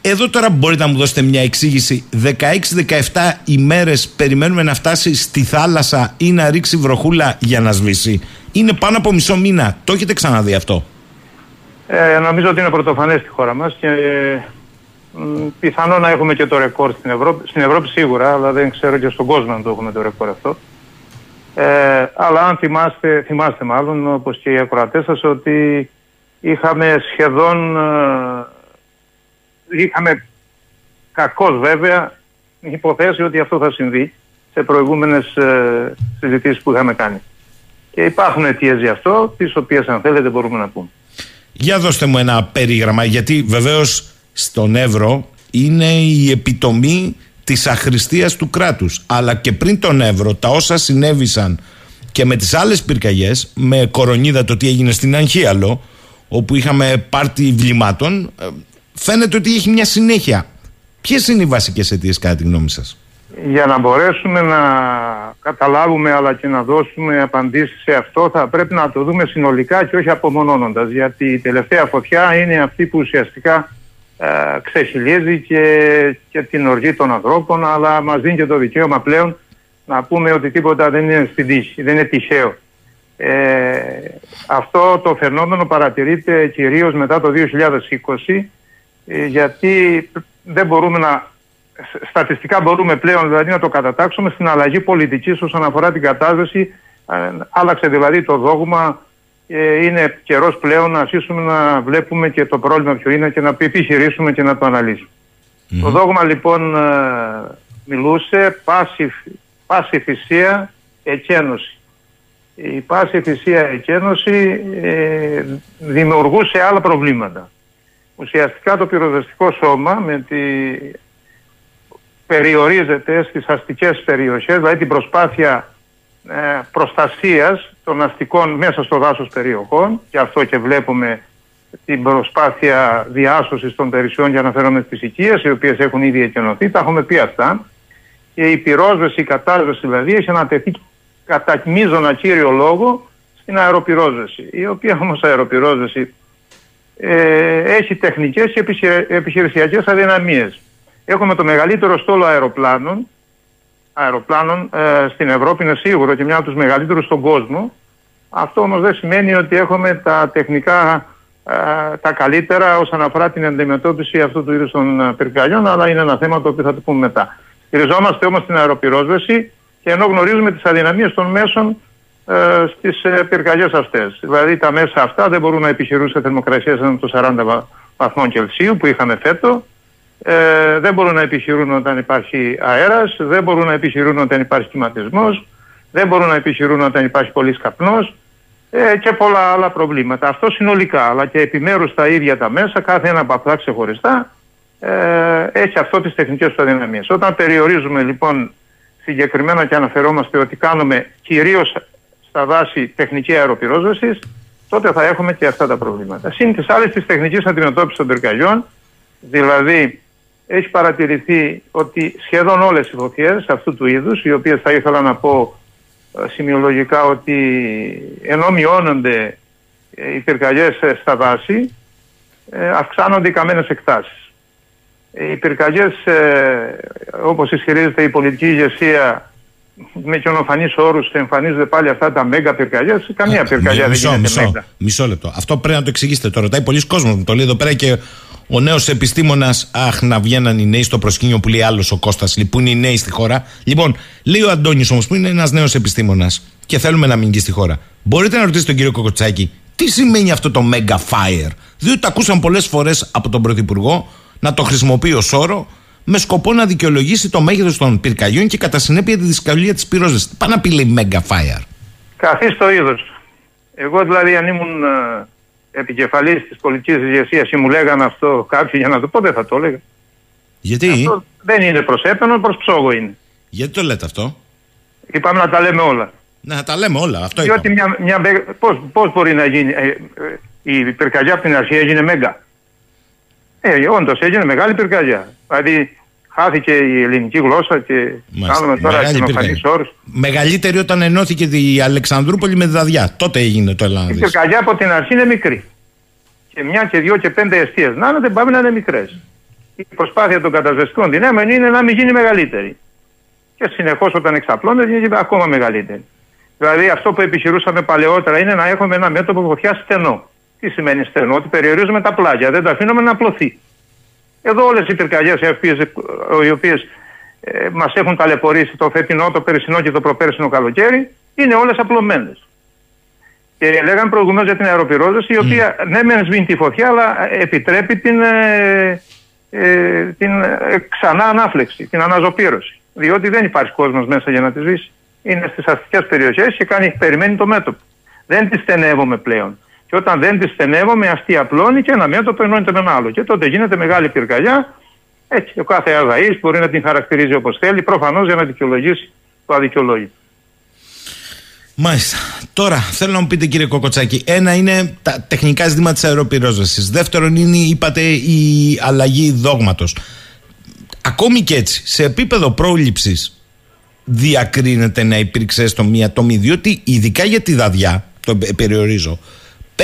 Εδώ τώρα μπορείτε να μου δώσετε μια εξήγηση. 16-17 ημέρες περιμένουμε να φτάσει στη θάλασσα ή να ρίξει βροχούλα για να σβήσει; Είναι πάνω από μισό μήνα. Το έχετε ξαναδεί αυτό; Ε, νομίζω ότι είναι πρωτοφανές στη χώρα μας και ε, πιθανό να έχουμε και το ρεκόρ στην Ευρώπη. Στην Ευρώπη σίγουρα, αλλά δεν ξέρω και στον κόσμο αν το έχουμε το ρεκόρ αυτό. Ε, αλλά αν θυμάστε, θυμάστε μάλλον, όπως και οι ακροατές σας, ότι είχαμε σχεδόν, ε, είχαμε κακώς βέβαια υποθέσει ότι αυτό θα συμβεί σε προηγούμενες ε, συζητήσεις που είχαμε κάνει. Και υπάρχουν αιτίες γι' αυτό, τις οποίες αν θέλετε μπορούμε να πούμε. Για δώστε μου ένα περίγραμμα, γιατί βεβαίως στον Εύρο είναι η επιτομή της αχρηστίας του κράτους. Αλλά και πριν τον Εύρο, τα όσα συνέβησαν και με τις άλλες πυρκαγιές, με κορονίδα το τι έγινε στην Αγχίαλο, όπου είχαμε πάρτι βλημάτων, ε, φαίνεται ότι έχει μια συνέχεια. Ποιες είναι οι βασικές αιτίες κατά τη γνώμη σας; για να μπορέσουμε να καταλάβουμε αλλά και να δώσουμε απαντήσεις σε αυτό θα πρέπει να το δούμε συνολικά και όχι απομονώνοντας γιατί η τελευταία φωτιά είναι αυτή που ουσιαστικά ε, ξεχυλίζει και, και την οργή των ανθρώπων αλλά μας δίνει και το δικαίωμα πλέον να πούμε ότι τίποτα δεν είναι στην τύχη, δεν είναι τυχαίο. Ε, αυτό το φαινόμενο παρατηρείται κυρίως μετά το 2020 ε, γιατί δεν μπορούμε να στατιστικά μπορούμε πλέον δηλαδή να το κατατάξουμε στην αλλαγή πολιτικής όσον αφορά την κατάσταση. Άλλαξε δηλαδή το δόγμα. Είναι καιρός πλέον να αρχίσουμε να βλέπουμε και το πρόβλημα ποιο είναι και να επιχειρήσουμε και να το αναλυσουμε Το δόγμα λοιπόν ε, μιλούσε πάση, πάση θυσία εκένωση. Η πάση θυσία εκένωση ε, δημιουργούσε άλλα προβλήματα. Ουσιαστικά το πυροδεστικό σώμα με τη περιορίζεται στις αστικές περιοχές, δηλαδή την προσπάθεια ε, προστασίας των αστικών μέσα στο δάσος περιοχών. Και αυτό και βλέπουμε την προσπάθεια διάσωσης των περισσιών για να φέρουμε στις οικίες οι οποίες έχουν ήδη εκενωθεί, τα έχουμε πει αυτά. Και η πυρόσβεση, η κατάσβεση δηλαδή έχει ανατεθεί κατά μείζωνα κύριο λόγο στην αεροπυρόσβεση η οποία όμως αεροπυρόσβεση ε, έχει τεχνικές και επιχειρησιακές αδυναμίες. Έχουμε το μεγαλύτερο στόλο αεροπλάνων, αεροπλάνων ε, στην Ευρώπη, είναι σίγουρο και μια από τους μεγαλύτερους στον κόσμο. Αυτό όμως δεν σημαίνει ότι έχουμε τα τεχνικά ε, τα καλύτερα όσον αφορά την αντιμετώπιση αυτού του είδους των ε, πυρκαγιών, αλλά είναι ένα θέμα το οποίο θα το πούμε μετά. Χειριζόμαστε όμως την αεροπυρόσβεση και ενώ γνωρίζουμε τις αδυναμίες των μέσων ε, στις ε, πυρκαγιές αυτές. Δηλαδή τα μέσα αυτά δεν μπορούν να επιχειρούν σε θερμοκρασίες των 40 βαθμών Κελσίου που είχαμε φέτο ε, δεν μπορούν να επιχειρούν όταν υπάρχει αέρας, δεν μπορούν να επιχειρούν όταν υπάρχει κυματισμός, δεν μπορούν να επιχειρούν όταν υπάρχει πολύ καπνός ε, και πολλά άλλα προβλήματα. Αυτό συνολικά, αλλά και επιμέρους τα ίδια τα μέσα, κάθε ένα από αυτά ξεχωριστά, ε, έχει αυτό τις τεχνικές του αδυναμίες. Όταν περιορίζουμε λοιπόν συγκεκριμένα και αναφερόμαστε ότι κάνουμε κυρίως στα δάση τεχνική αεροπυρόσβεσης, τότε θα έχουμε και αυτά τα προβλήματα. Συν τις άλλες της τεχνικής αντιμετώπισης των πυρκαγιών, δηλαδή έχει παρατηρηθεί ότι σχεδόν όλες οι φωτιές αυτού του είδους, οι οποίες θα ήθελα να πω ε, σημειολογικά ότι ενώ μειώνονται ε, οι πυρκαγιές ε, στα δάση, αυξάνονται οι καμένες εκτάσεις. Οι πυρκαγιές, όπως ισχυρίζεται η πολιτική ηγεσία, με καινοφανείς όρους εμφανίζονται πάλι αυτά τα μέγα πυρκαγιά. Καμία πυρκαγιά δεν μισό, γίνεται μισό, μέγα. μισό λεπτό. Αυτό πρέπει να το εξηγήσετε. Το ρωτάει πολλοί κόσμος. Μου το λέει εδώ πέρα και ο νέος επιστήμονας. Αχ, να βγαίναν οι νέοι στο προσκήνιο που λέει άλλος ο Κώστας. Λοιπόν, οι νέοι στη χώρα. Λοιπόν, λέει ο Αντώνη όμως που είναι ένας νέος επιστήμονας και θέλουμε να μείνει στη χώρα. Μπορείτε να ρωτήσετε τον κύριο Κοκοτσάκη τι σημαίνει αυτό το mega fire; Διότι το ακούσαν πολλές φορές από τον Πρωθυπουργό να το χρησιμοποιεί ως όρο με σκοπό να δικαιολογήσει το μέγεθος των πυρκαγιών και κατά συνέπεια τη δυσκολία της πυρόσβεσης. Τι πάει να πει λέει mega fire. Καθί το είδος. Εγώ δηλαδή, αν ήμουν ε, επικεφαλής της πολιτικής ηγεσίας ή μου λέγανε αυτό κάποιοι για να το πω, δεν θα το έλεγα. Γιατί, Αυτό δεν είναι προς έπαινο, προς ψόγο είναι. γιατί το λέτε αυτό; Είπαμε να τα λέμε όλα. Να τα λέμε όλα. Αυτό Διότι είπαμε. μια, μια, πώς, πώς μπορεί να γίνει, ε, ε, η πυρκαγιά από την αρχή έγινε μέγα. Ε, όντως έγινε μεγάλη πυρκαγιά. Δηλαδή χάθηκε η ελληνική γλώσσα και Μάλιστα. κάνουμε τώρα Μεγάλη κοινοφανείς πυρκαγιά. όρους. Μεγαλύτερη όταν ενώθηκε η Αλεξανδρούπολη με τη Δαδιά. Τότε έγινε το Η Ελλάδας. πυρκαγιά από την αρχή είναι μικρή. Και μια και δύο και πέντε αιστείες να είναι, δεν πάμε να είναι μικρές. Η προσπάθεια των κατασβεστικών δυνάμεων είναι να μην γίνει μεγαλύτερη. Και συνεχώς όταν εξαπλώνεται γίνεται ακόμα μεγαλύτερη. Δηλαδή αυτό που επιχειρούσαμε παλαιότερα είναι να έχουμε ένα μέτωπο φωτιά στενό. Τι σημαίνει στενό, ότι περιορίζουμε τα πλάγια, δεν τα αφήνουμε να απλωθεί. Εδώ όλες οι πυρκαγιές οι οποίες οι οποίες, ε, μας έχουν ταλαιπωρήσει το φετινό, το περσινό και το προπέρσινο καλοκαίρι είναι όλες απλωμένες. Και λέγαν προηγουμένως για την αεροπυρόσβεση, η οποία ναι, μεν σβήνει τη φωτιά, αλλά επιτρέπει την, ε, ε, την ε, ξανά ανάφλεξη, την αναζωπήρωση. Διότι δεν υπάρχει κόσμος μέσα για να τη σβήσει. Είναι στις αστικές περιοχές και κάνει, περιμένει το μέτωπο. Δεν τη στενεύουμε πλέον. Και όταν δεν τη στενεύουμε, αυτή απλώνει και ένα μέτωπο ενώνεται με ένα άλλο. Και τότε γίνεται μεγάλη πυρκαγιά. Έτσι, ο κάθε αδαή μπορεί να την χαρακτηρίζει όπως θέλει, προφανώς για να δικαιολογήσει το αδικαιολόγητο. Μάλιστα. Τώρα θέλω να μου πείτε κύριε Κοκοτσάκη, ένα είναι τα τεχνικά ζητήματα της αεροπυρόσβεσης. Δεύτερον είναι, είπατε, η αλλαγή δόγματος. Ακόμη και έτσι, σε επίπεδο πρόληψης, διακρίνεται να υπήρξε στο μία τομή, διότι ειδικά για τη δαδιά, το πε- περιορίζω,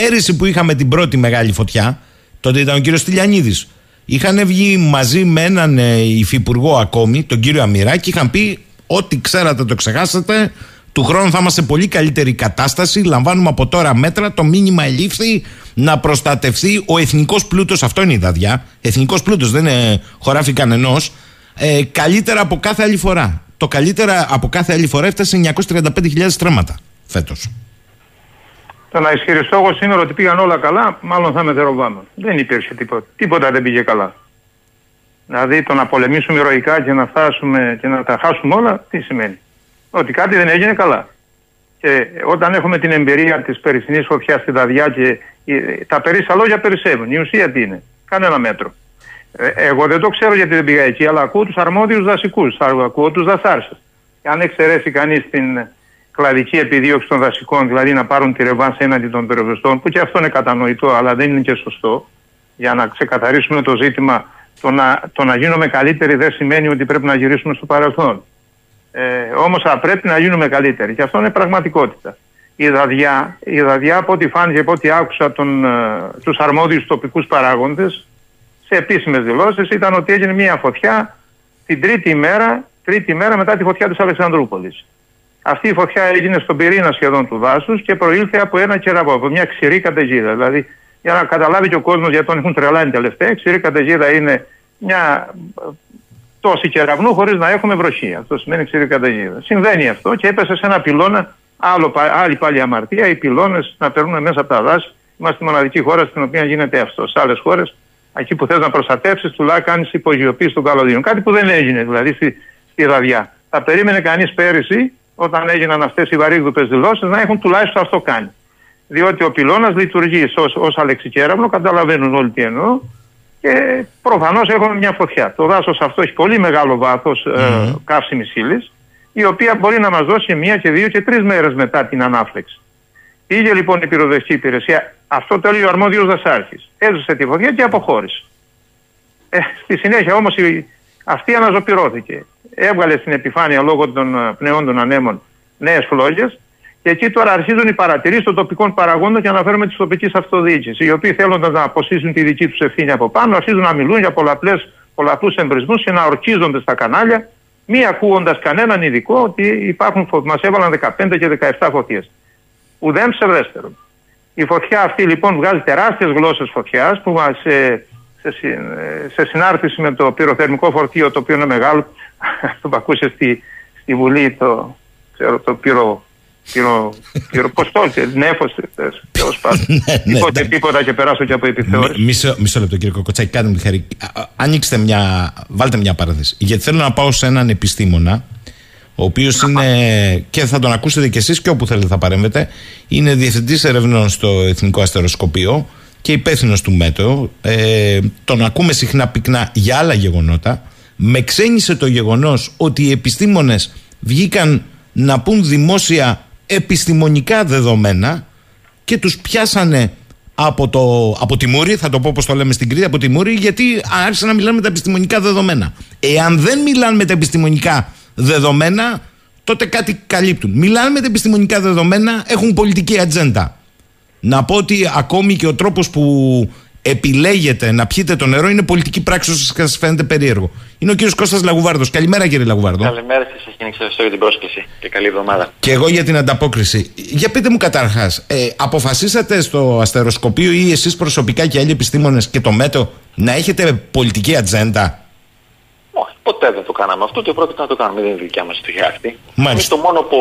πέρυσι που είχαμε την πρώτη μεγάλη φωτιά, τότε ήταν ο κύριος Τηλιανίδη. Είχαν βγει μαζί με έναν ε, υφυπουργό ακόμη, τον κύριο Αμυρά, και είχαν πει: Ό,τι ξέρατε το ξεχάσατε. Του χρόνου θα είμαστε σε πολύ καλύτερη κατάσταση. Λαμβάνουμε από τώρα μέτρα. Το μήνυμα ελήφθη να προστατευτεί ο εθνικός πλούτος. Αυτό είναι η δαδιά. Εθνικός πλούτος, δεν είναι χωράφι κανενός. Ε, καλύτερα από κάθε άλλη φορά. Το καλύτερα από κάθε άλλη φορά έφτασε 935.000 στρέμματα φέτος. Το να ισχυριστώ εγώ σήμερα ότι πήγαν όλα καλά, μάλλον θα είμαι θεροβάμων. Δεν υπήρχε τίποτα. Τίποτα δεν πήγε καλά. Δηλαδή το να πολεμήσουμε ηρωικά και να φτάσουμε και να τα χάσουμε όλα, τι σημαίνει; Ότι κάτι δεν έγινε καλά. Και όταν έχουμε την εμπειρία της περσινής φωτιάς στη Δαδιά και ε, τα περίσσα λόγια περισσεύουν. Η ουσία τι είναι; Κανένα μέτρο. Ε, εγώ δεν το ξέρω γιατί δεν πήγα εκεί, αλλά ακούω τους αρμόδιους δασικούς, ακούω τους δασάρσες. Και αν εξαιρέσει κανείς την κλαδική επιδίωξη των δασικών, δηλαδή να πάρουν τη ρευάνση έναντι των περιοριστών, που και αυτό είναι κατανοητό, αλλά δεν είναι και σωστό, για να ξεκαθαρίσουμε το ζήτημα, το να, το να γίνουμε καλύτεροι δεν σημαίνει ότι πρέπει να γυρίσουμε στο παρελθόν. Ε, όμως θα πρέπει να γίνουμε καλύτεροι και αυτό είναι πραγματικότητα. Η δαδιά, η δαδιά από ό,τι φάνηκε, από ό,τι άκουσα τον, ε, τους αρμόδιους τοπικούς παράγοντες σε επίσημες δηλώσεις ήταν ότι έγινε μια φωτιά την τρίτη ημέρα, τρίτη ημέρα μετά τη φωτιά της Αλεξανδρούπολης. Αυτή η φωτιά έγινε στον πυρήνα σχεδόν του δάσους και προήλθε από ένα κεραυνό, από μια ξηρή καταιγίδα. Δηλαδή, για να καταλάβει και ο κόσμος γιατί τον έχουν τρελάνει τελευταία, η ξηρή καταιγίδα είναι μια τόση κεραυνού χωρίς να έχουμε βροχή. Αυτό σημαίνει ξηρή καταιγίδα. Συμβαίνει αυτό και έπεσε σε ένα πυλώνα, άλλο, άλλη πάλι αμαρτία, οι πυλώνες να περνούν μέσα από τα δάση. Είμαστε η μοναδική χώρα στην οποία γίνεται αυτό. Σε άλλες χώρες, εκεί που θες να προστατεύσεις, τουλάχιστον κάνεις υπογειοποίηση των καλωδίων. Κάτι που δεν έγινε δηλαδή στη, στη ραδιά. Θα περίμενε κανείς πέρυσι, όταν έγιναν αυτές οι βαρύγδουπες δηλώσεις, να έχουν τουλάχιστον αυτό κάνει. Διότι ο πυλώνας λειτουργεί ως αλεξικέραυνο, καταλαβαίνουν όλοι τι εννοώ, και προφανώς έχουμε μια φωτιά. Το δάσος αυτό έχει πολύ μεγάλο βάθος ε, καύσιμης ύλης, η οποία μπορεί να μας δώσει μία και δύο και τρεις μέρες μετά την ανάφλεξη. Πήγε λοιπόν η πυροδευτική υπηρεσία, αυτό το έλεγε ο αρμόδιος Δασάρχης. Έζησε τη φωτιά και αποχώρησε. Ε, στη συνέχεια όμως αυτή αναζωπηρώθηκε. Έβγαλε στην επιφάνεια λόγω των ε, πνεών των ανέμων νέες φλόγες και εκεί τώρα αρχίζουν οι παρατηρήσεις των τοπικών παραγόντων και αναφέρουμε τη τοπική αυτοδιοίκηση, οι οποίοι θέλοντα να αποσύσουν τη δική τους ευθύνη από πάνω, αρχίζουν να μιλούν για πολλαπλούς εμπρισμού και να ορκίζονται στα κανάλια μη ακούγοντας κανέναν ειδικό ότι υπάρχουν, μας έβαλαν 15 και 17 φωτιές. Ουδέν ψευδέστερον. Η φωτιά αυτή λοιπόν βγάζει τεράστιες γλώσσες φωτιάς που μας, σε, σε, σε συνάρτηση με το πυροθερμικό φορτίο το οποίο είναι μεγάλο, το που ακούσε στη, στη Βουλή το, ξέρω, το πυρο, πυρο, πυρο, πώς το νέφος, τέλος πάντων. Τίποτε τίποτα και περάσω και από επιθεώρηση. Μισό, μισό λεπτό κύριε Κοκοτσάκη, κάντε μου τη χαρή. Ανοίξτε μια, βάλτε μια παράθεση. Γιατί θέλω να πάω σε έναν επιστήμονα ο οποίος είναι, και θα τον ακούσετε κι εσείς και όπου θέλετε θα παρέμβετε, είναι διευθυντής ερευνών στο Εθνικό Αστεροσκοπείο και υπεύθυνος του ΜΕΤΟ. Ε, τον ακούμε συχνά πυκνά για άλλα γεγονότα. Με ξένησε το γεγονός ότι οι επιστήμονες βγήκαν να πούν δημόσια επιστημονικά δεδομένα και τους πιάσανε από, το, από τη Μούρη, θα το πω όπως το λέμε στην Κρήτη, από τη Μούρη, γιατί άρχισαν να μιλάνε με τα επιστημονικά δεδομένα. Εάν δεν μιλάνε με τα επιστημονικά δεδομένα, τότε κάτι καλύπτουν. Μιλάνε με τα επιστημονικά δεδομένα, έχουν πολιτική ατζέντα. Να πω ότι ακόμη και ο τρόπος που επιλέγετε να πιείτε το νερό είναι πολιτική πράξη όσο σας φαίνεται περίεργο. Είναι ο κύριος Κώστας Λαγουβάρδος. Καλημέρα κύριε Λαγουβάρδο. Καλημέρα σας και ευχαριστώ για την πρόσκληση και καλή εβδομάδα. Και εγώ για την ανταπόκριση. Για πείτε μου καταρχάς, ε, αποφασίσατε στο αστεροσκοπείο ή εσείς προσωπικά και άλλοι επιστήμονες και το ΜΕΤΟ να έχετε πολιτική ατζέντα; Όχι, ποτέ δεν το κάναμε αυτό και πρόκειται να το κάνουμε. Δεν είναι δικιά μας στοιχεία αυτή. Εμείς το μόνο που,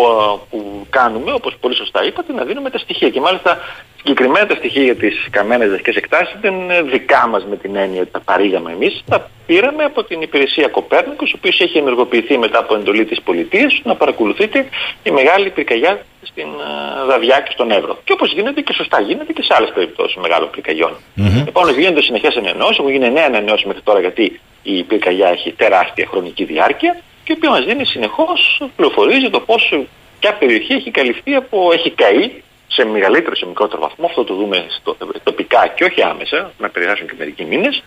που κάνουμε, όπως πολύ σωστά είπατε, είναι να δίνουμε τα στοιχεία. Και μάλιστα συγκεκριμένα τα στοιχεία για τις καμένες δασικέ εκτάσεις δεν είναι δικά μας με την έννοια ότι τα παρήγαμε εμείς. Τα πήραμε από την υπηρεσία Κοπέρνικο, ο οποίος έχει ενεργοποιηθεί μετά από εντολή της πολιτείας να παρακολουθείτε η μεγάλη πυρκαγιά στην uh, Δαδιά και στον Εύρο. Και όπως γίνεται και σωστά γίνεται και σε άλλες περιπτώσεις μεγάλων πυρκαγιών. Mm-hmm. Επομένως, γίνονται συνεχές ανανεώσει. Έχουν γίνει νέα ανανεώσει μέχρι τώρα γιατί η πυρκαγιά έχει τεράστια χρονική διάρκεια και η οποία μας δίνει συνεχώς πληροφορίες για το πόσο ποια περιοχή έχει καλυφθεί από, έχει καεί σε μεγαλύτερο σε μικρότερο βαθμό. Αυτό το δούμε στο, τοπικά και όχι άμεσα, να περιγράψουν και μερικοί μήνες.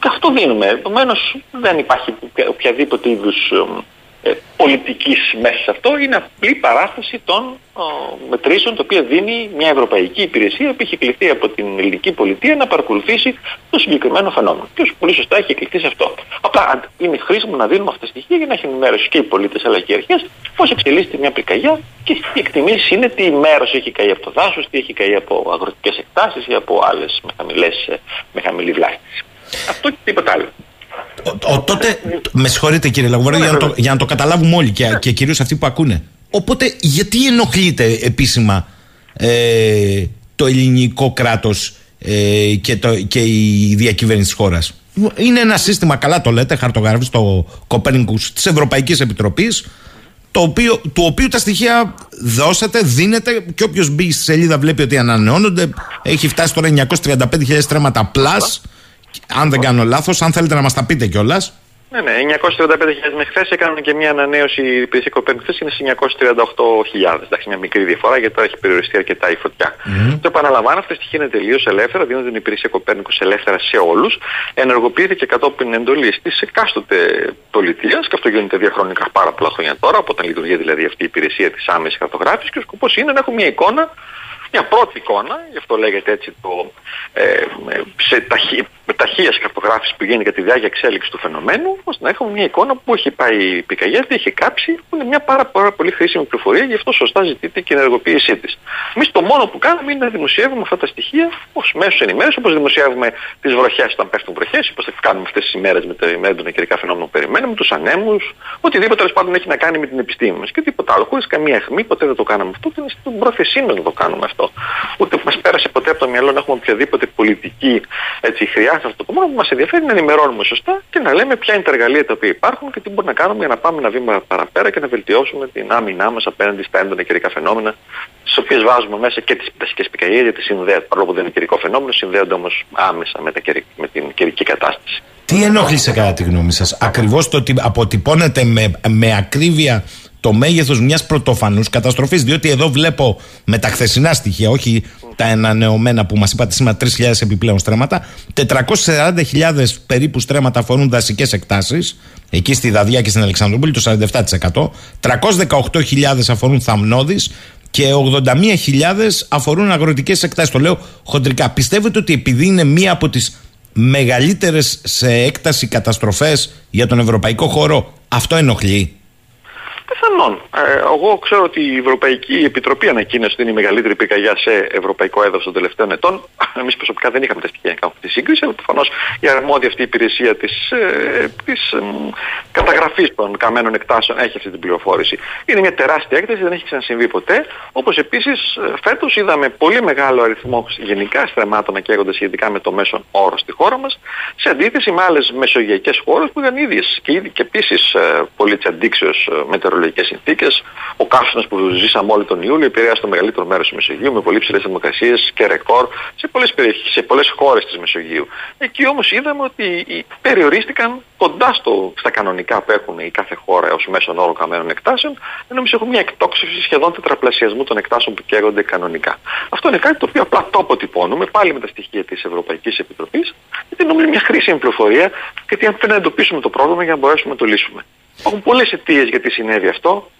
Και αυτό δίνουμε. Επομένως, δεν υπάρχει οποιαδήποτε είδους ε, πολιτικής μέσα σε αυτό είναι απλή παράσταση των μετρήσεων το οποίο δίνει μια ευρωπαϊκή υπηρεσία που έχει κληθεί από την ελληνική πολιτεία να παρακολουθήσει το συγκεκριμένο φαινόμενο. Και πολύ σωστά έχει κληθεί σε αυτό. Απλά είναι χρήσιμο να δίνουμε αυτά τα στοιχεία για να έχει ενημέρωση και οι πολίτες αλλά και οι αρχές πώς εξελίσσεται μια πυρκαγιά και οι εκτιμήσεις είναι τι μέρος έχει καεί από το δάσος, τι έχει καεί από αγροτικές εκτάσεις ή από άλλες με, με χαμηλή βλάστηση. Αυτό και τίποτα άλλο. Ο, τότε, με συγχωρείτε κύριε Λαγουβάρη, για, να το, για να το καταλάβουμε όλοι και, και κυρίως αυτοί που ακούνε. Οπότε γιατί ενοχλείται επίσημα ε, το ελληνικό κράτος ε, και, το, και η διακυβέρνηση της χώρας; Είναι ένα σύστημα, καλά το λέτε, χαρτογράφηση στο Κοπέρνικους της Ευρωπαϊκής Επιτροπής, το οποίο, του οποίου τα στοιχεία δώσατε, δίνετε και όποιος μπει στη σελίδα βλέπει ότι ανανεώνονται. Έχει φτάσει τώρα 935.000 τρέματα plus αν δεν κάνω λάθος, αν θέλετε να μας τα πείτε κιόλας. Ναι, ναι, 935.000 μέχρι χθε έκαναν και μια ανανέωση η υπηρεσία Κοπέρνικου. είναι σε 938.000. Εντάξει, μια μικρή διαφορά γιατί τώρα έχει περιοριστεί αρκετά η φωτιά. Mm-hmm. Το επαναλαμβάνω, αυτά στοιχεία είναι τελείως ελεύθερα, δίνονται την υπηρεσία Κοπέρνικου ελεύθερα σε όλους. Ενεργοποιήθηκε κατόπιν εντολή της εκάστοτε πολιτείας και αυτό γίνεται διαχρονικά πάρα πολλά χρόνια τώρα, από όταν λειτουργεί δηλαδή αυτή η υπηρεσία της άμεσης χαρτογράφησης και ο σκοπός είναι να έχουμε μια εικόνα μια πρώτη εικόνα, γι' αυτό λέγεται έτσι το, ε, σε ταχύ, με ταχεία χαρτογράφηση που γίνει για τη διάρκεια εξέλιξης του φαινομένου, ώστε να έχουμε μια εικόνα που έχει πάει η πικαγιά, τι έχει κάψει, που είναι μια πάρα, πάρα πολύ χρήσιμη πληροφορία, γι' αυτό σωστά ζητείται και η ενεργοποίησή της. Εμείς το μόνο που κάνουμε είναι να δημοσιεύουμε αυτά τα στοιχεία ω μέσο ενημέρωσης, όπως δημοσιεύουμε τις βροχές όταν πέφτουν βροχές, όπως θα κάνουμε αυτές τις ημέρες με τα έντονα καιρικά φαινόμενα που περιμένουμε, τους ανέμους, οτιδήποτε τέλος πάντων έχει να κάνει με την επιστήμη μας και τίποτα άλλο. Χωρίς καμία αιχμή, ποτέ δεν το κάναμε αυτό, δεν είναι στην πρόθεσή μας να το κάνουμε αυτό. Ούτε μας πέρασε ποτέ από το μυαλό να έχουμε οποιαδήποτε πολιτική έτσι, χρειά σε αυτό. Το μόνο που μας ενδιαφέρει είναι να ενημερώνουμε σωστά και να λέμε ποια είναι τα εργαλεία τα οποία υπάρχουν και τι μπορούμε να κάνουμε για να πάμε ένα βήμα παραπέρα και να βελτιώσουμε την άμυνά μας απέναντι στα έντονα καιρικά φαινόμενα, στις οποίες βάζουμε μέσα και τις δασικέ πικαγίε, γιατί συνδέονται, παρόλο που δεν είναι καιρικό φαινόμενο, συνδέονται όμως άμεσα με, τα, με την καιρική κατάσταση. Τι ενόχλησε κατά τη γνώμη σας, ακριβώς το ότι αποτυπώνεται με, με ακρίβεια το μέγεθος μιας πρωτοφανούς καταστροφής. Διότι εδώ βλέπω με τα χθεσινά στοιχεία, όχι τα ανανεωμένα που μας είπατε σήμερα, 3.000 επιπλέον στρέμματα. 440.000 περίπου στρέμματα αφορούν δασικές εκτάσεις. Εκεί στη Δαδιά και στην Αλεξανδρούπολη το 47%. 318.000 αφορούν θαμνώδει και 81.000 αφορούν αγροτικές εκτάσεις. Το λέω χοντρικά. Πιστεύετε ότι επειδή είναι μία από τις μεγαλύτερες σε έκταση καταστροφές για τον ευρωπαϊκό χώρο, Αυτό ενοχλεί; Πιθανόν. Ε, εγώ ξέρω ότι η Ευρωπαϊκή Επιτροπή ανακοίνωσε ότι είναι η μεγαλύτερη πυρκαγιά σε ευρωπαϊκό έδαφος των τελευταίων ετών. Εμείς προσωπικά δεν είχαμε τα στοιχεία να κάνουμε τη σύγκριση, αλλά προφανώς η αρμόδια αυτή υπηρεσία της ε, της, ε, καταγραφής των καμένων εκτάσεων έχει αυτή την πληροφόρηση. Είναι μια τεράστια έκθεση, δεν έχει ξανασυμβεί ποτέ. Όπως επίσης ε, φέτος είδαμε πολύ μεγάλο αριθμό γενικά στρεμάτων να καίγονται σχετικά με το μέσον όρο στη χώρα μας, σε αντίθεση με άλλες μεσογειακές χώρες που ήταν ίδιε και, και επίσης ε, πολύ της αντίξεως ε, μετεωρολογικέ συνθήκες. Ο καύσωνας που ζήσαμε όλοι τον Ιούλιο επηρέασε το μεγαλύτερο μέρος του Μεσογείου με πολύ ψηλές θερμοκρασίες και ρεκόρ σε πολλές περιοχές, σε πολλές χώρες της Μεσογείου. Εκεί όμως είδαμε ότι περιορίστηκαν κοντά στο, στα κανονικά που έχουν η κάθε χώρα ως μέσον όρο καμένων εκτάσεων, ενώ εμείς έχουμε μια εκτόξευση σχεδόν τετραπλασιασμού των εκτάσεων που καίγονται κανονικά. Αυτό είναι κάτι το οποίο απλά το αποτυπώνουμε πάλι με τα στοιχεία της Ευρωπαϊκής Επιτροπής, γιατί είναι μια χρήσιμη πληροφορία, γιατί αν να εντοπίσουμε το πρόβλημα για να μπορέσουμε να το λύσουμε. Υπάρχουν πολλές αιτίες γιατί συνέβη αυτό.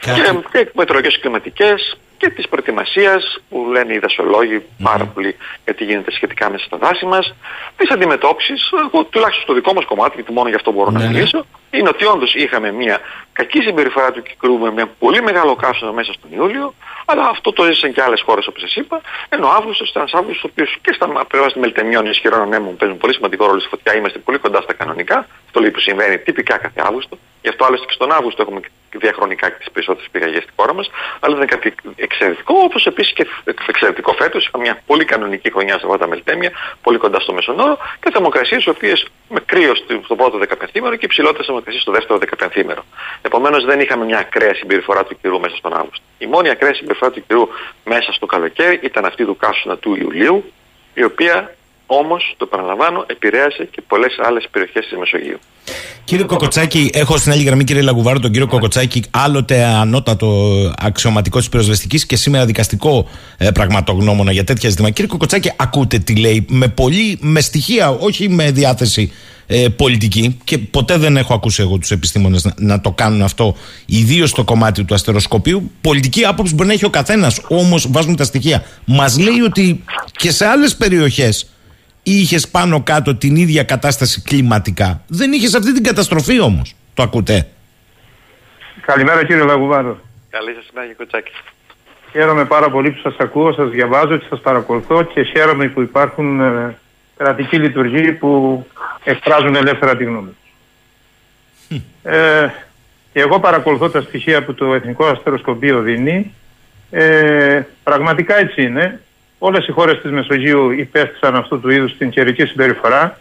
Και, και μετρολογικέ κλιματικές και της προετοιμασίας που λένε οι δασολόγοι πάρα πολύ γιατί γίνεται σχετικά μέσα στα δάση μας. Τις αντιμετώπισης, εγώ τουλάχιστον στο δικό μας κομμάτι, γιατί μόνο γι' αυτό μπορώ να ναι, ναι. μιλήσω, είναι ότι όντως είχαμε μια κακή συμπεριφορά του κυκλού με μια πολύ μεγάλο καύσωνο μέσα στον Ιούλιο, αλλά αυτό το έζησαν και άλλες χώρες όπως σας είπα. Ενώ ο Αύγουστος ήταν ένας Αύγουστος, ο οποίος και στα πλευράς των μελτεμιών ισχυρών ανέμων παίζουν πολύ σημαντικό ρόλο στη φωτιά. Είμαστε πολύ κοντά στα κανονικά. Αυτό λέει που συμβαίνει τυπικά κάθε Αύγουστο. Γι' αυτό άλλωστε και στον Αύγουστο έχουμε διαχρονικά και τις περισσότερες πηγαγές στη χώρα μας. Αλλά δεν είναι κάτι εξαιρετικό, όπως επίσης και εξαιρετικό φέτος. Είχαμε μια πολύ κανονική χρονιά σε αυτά τα μελτέμια, πολύ κοντά στο μέσον όρο και θερμοκρασίες οι οποίες με κρύο στο πρώτο δεκαπενθήμερο και υψηλότερες θερμοκρασίες στο δεύτερο δεκαπενθήμερο. Επομένως δεν είχαμε μια ακραία συμπεριφορά του καιρού μέσα στον Αύγουστο. Η μόνη ακραία συμπεριφορά του καιρού μέσα στο καλοκαίρι ήταν αυτή του κάσουνα του Ιουλίου, η οποία Όμως, το παραλαμβάνω, επηρέασε και πολλές άλλες περιοχές της Μεσογείου. Κύριε Κοκοτσάκη, έχω στην άλλη γραμμή, κύριε Λαγουβάρο, τον κύριο Κοκοτσάκη, άλλοτε ανώτατο αξιωματικό της πυροσβεστικής και σήμερα δικαστικό ε, πραγματογνώμονα για τέτοια ζητήματα. Κύριε Κοκοτσάκη, ακούτε τι λέει με πολύ, με στοιχεία, όχι με διάθεση ε, πολιτική και ποτέ δεν έχω ακούσει εγώ τους επιστήμονες να, να, το κάνουν αυτό, ιδίως στο κομμάτι του αστεροσκοπίου. Πολιτική άποψη μπορεί να έχει ο καθένας, όμως βάζουν τα στοιχεία. Μας λέει ότι και σε άλλες περιοχέ είχες πάνω κάτω την ίδια κατάσταση κλιματικά; Δεν είχες αυτή την καταστροφή όμως; Το ακούτε; Καλημέρα κύριε Λαγουβάρο. Καλή σας ημέρα Κουτσάκη. Χαίρομαι πάρα πολύ που σας ακούω, σας διαβάζω και σας παρακολουθώ και χαίρομαι που υπάρχουν ε, κρατικοί λειτουργοί που εκφράζουν ελεύθερα τη γνώμη τους. Ε, και εγώ παρακολουθώ τα στοιχεία που το Εθνικό Αστεροσκοπείο δίνει. Ε, πραγματικά έτσι είναι. Όλες οι χώρες της Μεσογείου υπέστησαν αυτού του είδους την καιρική συμπεριφορά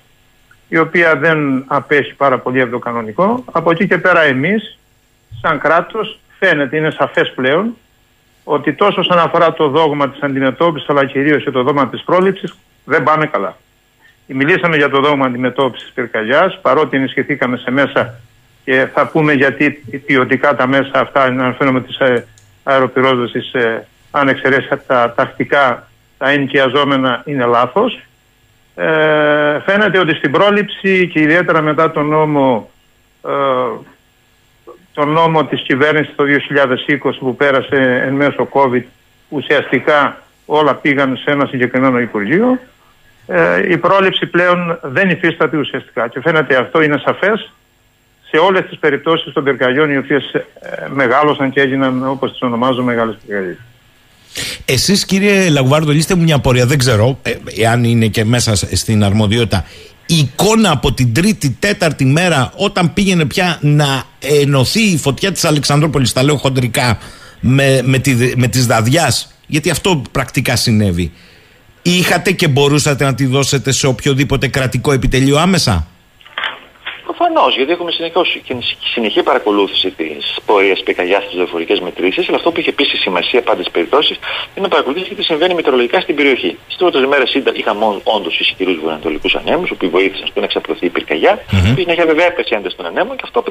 η οποία δεν απέχει πάρα πολύ από το κανονικό. Από εκεί και πέρα εμείς, σαν κράτος, φαίνεται, είναι σαφές πλέον, ότι τόσο όσον αφορά το δόγμα της αντιμετώπισης αλλά κυρίως και το δόγμα της πρόληψης δεν πάμε καλά. Μιλήσαμε για το δόγμα αντιμετώπισης πυρκαγιάς, παρότι ενισχυθήκαμε σε μέσα και θα πούμε γιατί ποιοτικά τα μέσα αυτά είναι ένα φαινόμενο της ε, αεροπυρόσβεσης ε, αν εξαιρέσει τα τακτικά τα ενοικιαζόμενα είναι λάθος. Ε, φαίνεται ότι στην πρόληψη και ιδιαίτερα μετά τον νόμο, ε, τον νόμο της κυβέρνησης το 2020 που πέρασε εν μέσω COVID ουσιαστικά όλα πήγαν σε ένα συγκεκριμένο Υπουργείο ε, η πρόληψη πλέον δεν υφίσταται ουσιαστικά και φαίνεται αυτό είναι σαφές σε όλες τις περιπτώσεις των πυρκαγιών οι οποίες ε, μεγάλωσαν και έγιναν όπως τις ονομάζω μεγάλες πυρκαγιές. Εσείς, κύριε Λαγουβάρντο, λύστε μου μια πορεία. Δεν ξέρω ε, εάν είναι και μέσα στην αρμοδιότητα. Η εικόνα από την τρίτη, τέταρτη μέρα, όταν πήγαινε πια να ενωθεί η φωτιά της Αλεξανδρόπολης, τα λέω χοντρικά, με, με, τη, με τις δαδιάς, γιατί αυτό πρακτικά συνέβη. Είχατε και μπορούσατε να τη δώσετε σε οποιοδήποτε κρατικό επιτελείο άμεσα; Προφανώς, γιατί έχουμε συνεχή παρακολούθηση της πορείας πυρκαγιάς στις δορυφορικές μετρήσεις, αλλά αυτό που είχε επίσης σημασία πάντα στις περιπτώσεις είναι να παρακολουθήσει τι συμβαίνει μετεωρολογικά στην περιοχή. Στις πρώτες μέρες είχαμε όντως ισχυρούς βορειοανατολικούς ανέμους, που βοήθησαν στο να εξαπλωθεί η πυρκαγιά, mm-hmm. που συνέχεια βέβαια έπεσε ένταση των ανέμων και αυτό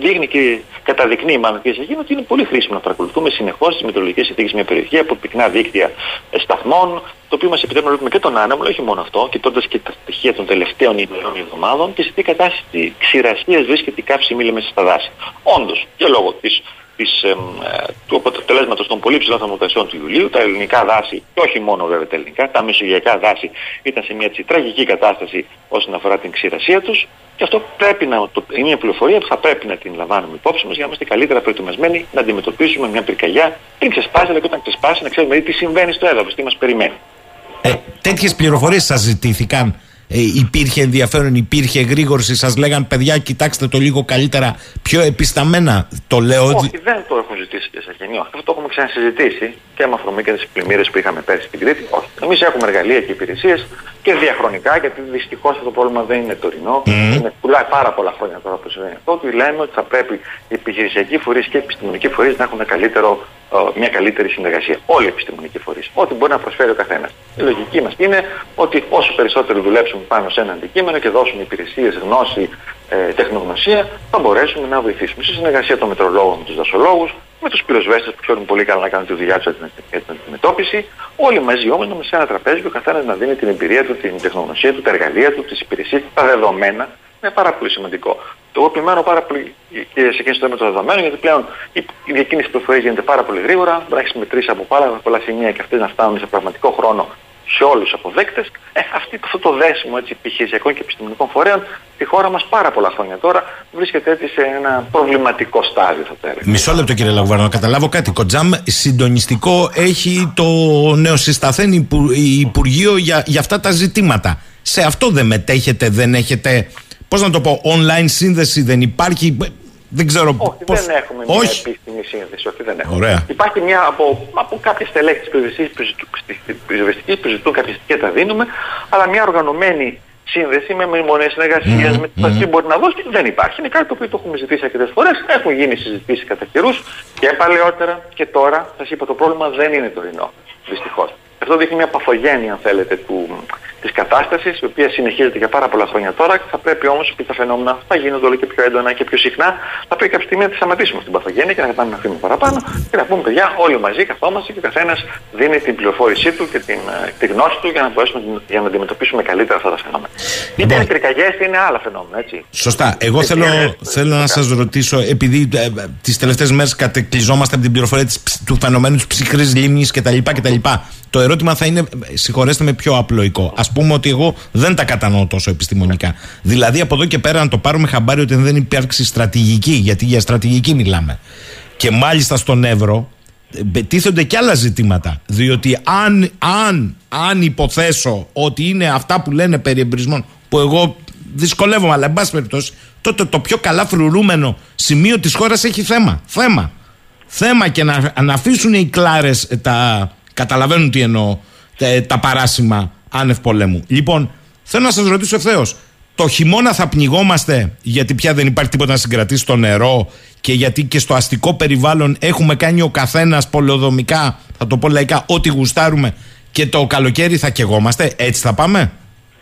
δείχνει και καταδεικνύει μάλλον και σε εκείνο ότι είναι πολύ χρήσιμο να παρακολουθούμε συνεχώς τις μετεωρολογικέ συνθήκες μια περιοχή από πυκνά δίκτυα ε, σταθμών, το οποίο μας επιτρέπει να βλέπουμε και τον άνεμο, όχι μόνο αυτό, κοιτώντας και τα στοιχεία των τελευταίων ημερών εβδομάδων και σε τι κατάσταση ξηρασία βρίσκεται η κάψη μήλα μέσα στα δάση. Όντως, και λόγω της της, ε, του αποτελέσματος των πολύ ψηλών θερμοκρασιών του Ιουλίου. Τα ελληνικά δάση, και όχι μόνο βέβαια τα ελληνικά, τα μεσογειακά δάση ήταν σε μια έτσι, τραγική κατάσταση όσον αφορά την ξηρασία τους. Και αυτό πρέπει να, το, είναι μια πληροφορία που θα πρέπει να την λαμβάνουμε υπόψη μας για να είμαστε καλύτερα προετοιμασμένοι να αντιμετωπίσουμε μια πυρκαγιά πριν ξεσπάσει, αλλά και όταν ξεσπάσει να ξέρουμε τι συμβαίνει στο έδαφος, τι μας περιμένει. Ε, Τέτοιες πληροφορίες σας ζητήθηκαν ε, υπήρχε ενδιαφέρον, υπήρχε γρήγορση, σας λέγαν παιδιά, κοιτάξτε το λίγο καλύτερα, πιο επισταμένα. Το λέω. Όχι, δεν το έχω ζητήσει και σε γενιό. Αυτό το έχουμε ξανασυζητήσει και με αφορμή και τις πλημμύρες που είχαμε πέρσι στην Κρήτη. Όχι. Εμείς έχουμε εργαλεία και υπηρεσίες και διαχρονικά, γιατί δυστυχώς αυτό το πρόβλημα δεν είναι τωρινό. Mm. Είναι πουλάει πάρα πολλά χρόνια τώρα που συμβαίνει αυτό. Ότι λέμε ότι θα πρέπει οι επιχειρησιακοί φορείς και οι επιστημονικοί φορείς να έχουν καλύτερο μια καλύτερη συνεργασία. Όλοι οι επιστημονικοί φορείς. Ό,τι μπορεί να προσφέρει ο καθένας. Η λογική μας είναι ότι όσο περισσότερο δουλέψουμε πάνω σε ένα αντικείμενο και δώσουμε υπηρεσίες, γνώση, ε, τεχνογνωσία, θα μπορέσουμε να βοηθήσουμε. Σε συνεργασία των μετρολόγων με τους δασολόγους, με τους πυροσβέστες που ξέρουν πολύ καλά να κάνουν τη δουλειά τους για την αντιμετώπιση. Όλοι μαζί όμως να σε ένα τραπέζι και ο καθένας να δίνει την εμπειρία του, την τεχνογνωσία του, τα εργαλεία του, τις υπηρεσίες, τα δεδομένα. Είναι πάρα πολύ σημαντικό. Το εγώ επιμένω πάρα πολύ και σε εκείνη το θέμα των δεδομένων, γιατί πλέον η διακίνηση πληροφορία γίνεται πάρα πολύ γρήγορα. Μπορεί να έχεις μετρήσει από πάρα πολλά σημεία και αυτές να φτάνουν σε πραγματικό χρόνο σε όλους τους αποδέκτες. Ε, αυτό το δέσιμο έτσι, επιχειρησιακών και επιστημονικών φορέων στη χώρα μας πάρα πολλά χρόνια τώρα βρίσκεται έτσι σε ένα προβληματικό στάδιο, θα το έλεγα. Μισό λεπτό, κύριε Λαγουβάρνο, να καταλάβω κάτι. Κοντζάμ, συντονιστικό έχει το νεοσυσταθέν Υπουργείο για, για αυτά τα ζητήματα. Σε αυτό δεν μετέχετε, δεν έχετε Πώς να το πω, online σύνδεση δεν υπάρχει. Δεν ξέρω όχι, πώς... δεν έχουμε μια όχι. επίσημη σύνδεση. Όχι, δεν έχουμε. Ωραία. Υπάρχει μια από, από κάποιες στελέχη τη πυροσβεστική που ζητούν κάποια στοιχεία τα δίνουμε, αλλά μια οργανωμένη σύνδεση με μνημονέ συνεργασίας, mm, με το mm. τι μπορεί να δώσει, δεν υπάρχει. Είναι κάτι το οποίο το έχουμε ζητήσει αρκετές φορές. Έχουν γίνει συζητήσεις κατά καιρούς και παλαιότερα και τώρα. Σας είπα το πρόβλημα δεν είναι τωρινό. Δυστυχώς. Αυτό δείχνει μια παθογένεια, αν θέλετε, του, της κατάστασης, η οποία συνεχίζεται για πάρα πολλά χρόνια τώρα. Θα πρέπει όμως, επειδή τα φαινόμενα θα γίνονται όλο και πιο έντονα και πιο συχνά, θα πρέπει κάποια στιγμή να τη σταματήσουμε στην παθογένεια και να πάμε να φύγουμε παραπάνω και να πούμε, παιδιά, όλοι μαζί καθόμαστε και ο καθένας δίνει την πληροφόρησή του και την, ε, τη γνώση του για να μπορέσουμε για να αντιμετωπίσουμε καλύτερα αυτά τα φαινόμενα. Λοιπόν, Είτε είναι πυρκαγιές, είτε είναι άλλα φαινόμενα, έτσι. Σωστά. Εγώ θέλω, θέλω να σας ρωτήσω, επειδή ε, ε τις τελευταίες μέρες κατεκλυζόμαστε από την πληροφορία του φαινομένου της ψυχρής λίμνης κτλ. Το ερώτημα θα είναι, συγχωρέστε με πιο απλοϊκό. Α πούμε ότι εγώ δεν τα κατανοώ τόσο επιστημονικά. Δηλαδή από εδώ και πέρα να το πάρουμε χαμπάρι ότι δεν υπάρξει στρατηγική, γιατί για στρατηγική μιλάμε. Και μάλιστα στον Εύρο ε, τίθενται και άλλα ζητήματα. Διότι αν, αν, αν υποθέσω ότι είναι αυτά που λένε περί εμπρισμών, που εγώ δυσκολεύομαι, αλλά εν πάση περιπτώσει, τότε το πιο καλά φρουρούμενο σημείο της χώρας έχει θέμα. Θέμα. Θέμα και να, να αφήσουν οι κλάρες τα, Καταλαβαίνουν τι εννοώ. Τα παράσημα άνευ πολέμου. Λοιπόν, θέλω να σας ρωτήσω ευθέως. Το χειμώνα θα πνιγόμαστε γιατί πια δεν υπάρχει τίποτα να συγκρατήσει το νερό και γιατί και στο αστικό περιβάλλον έχουμε κάνει ο καθένας πολεοδομικά, θα το πω λαϊκά, ό,τι γουστάρουμε και το καλοκαίρι θα κεγόμαστε. Έτσι θα πάμε;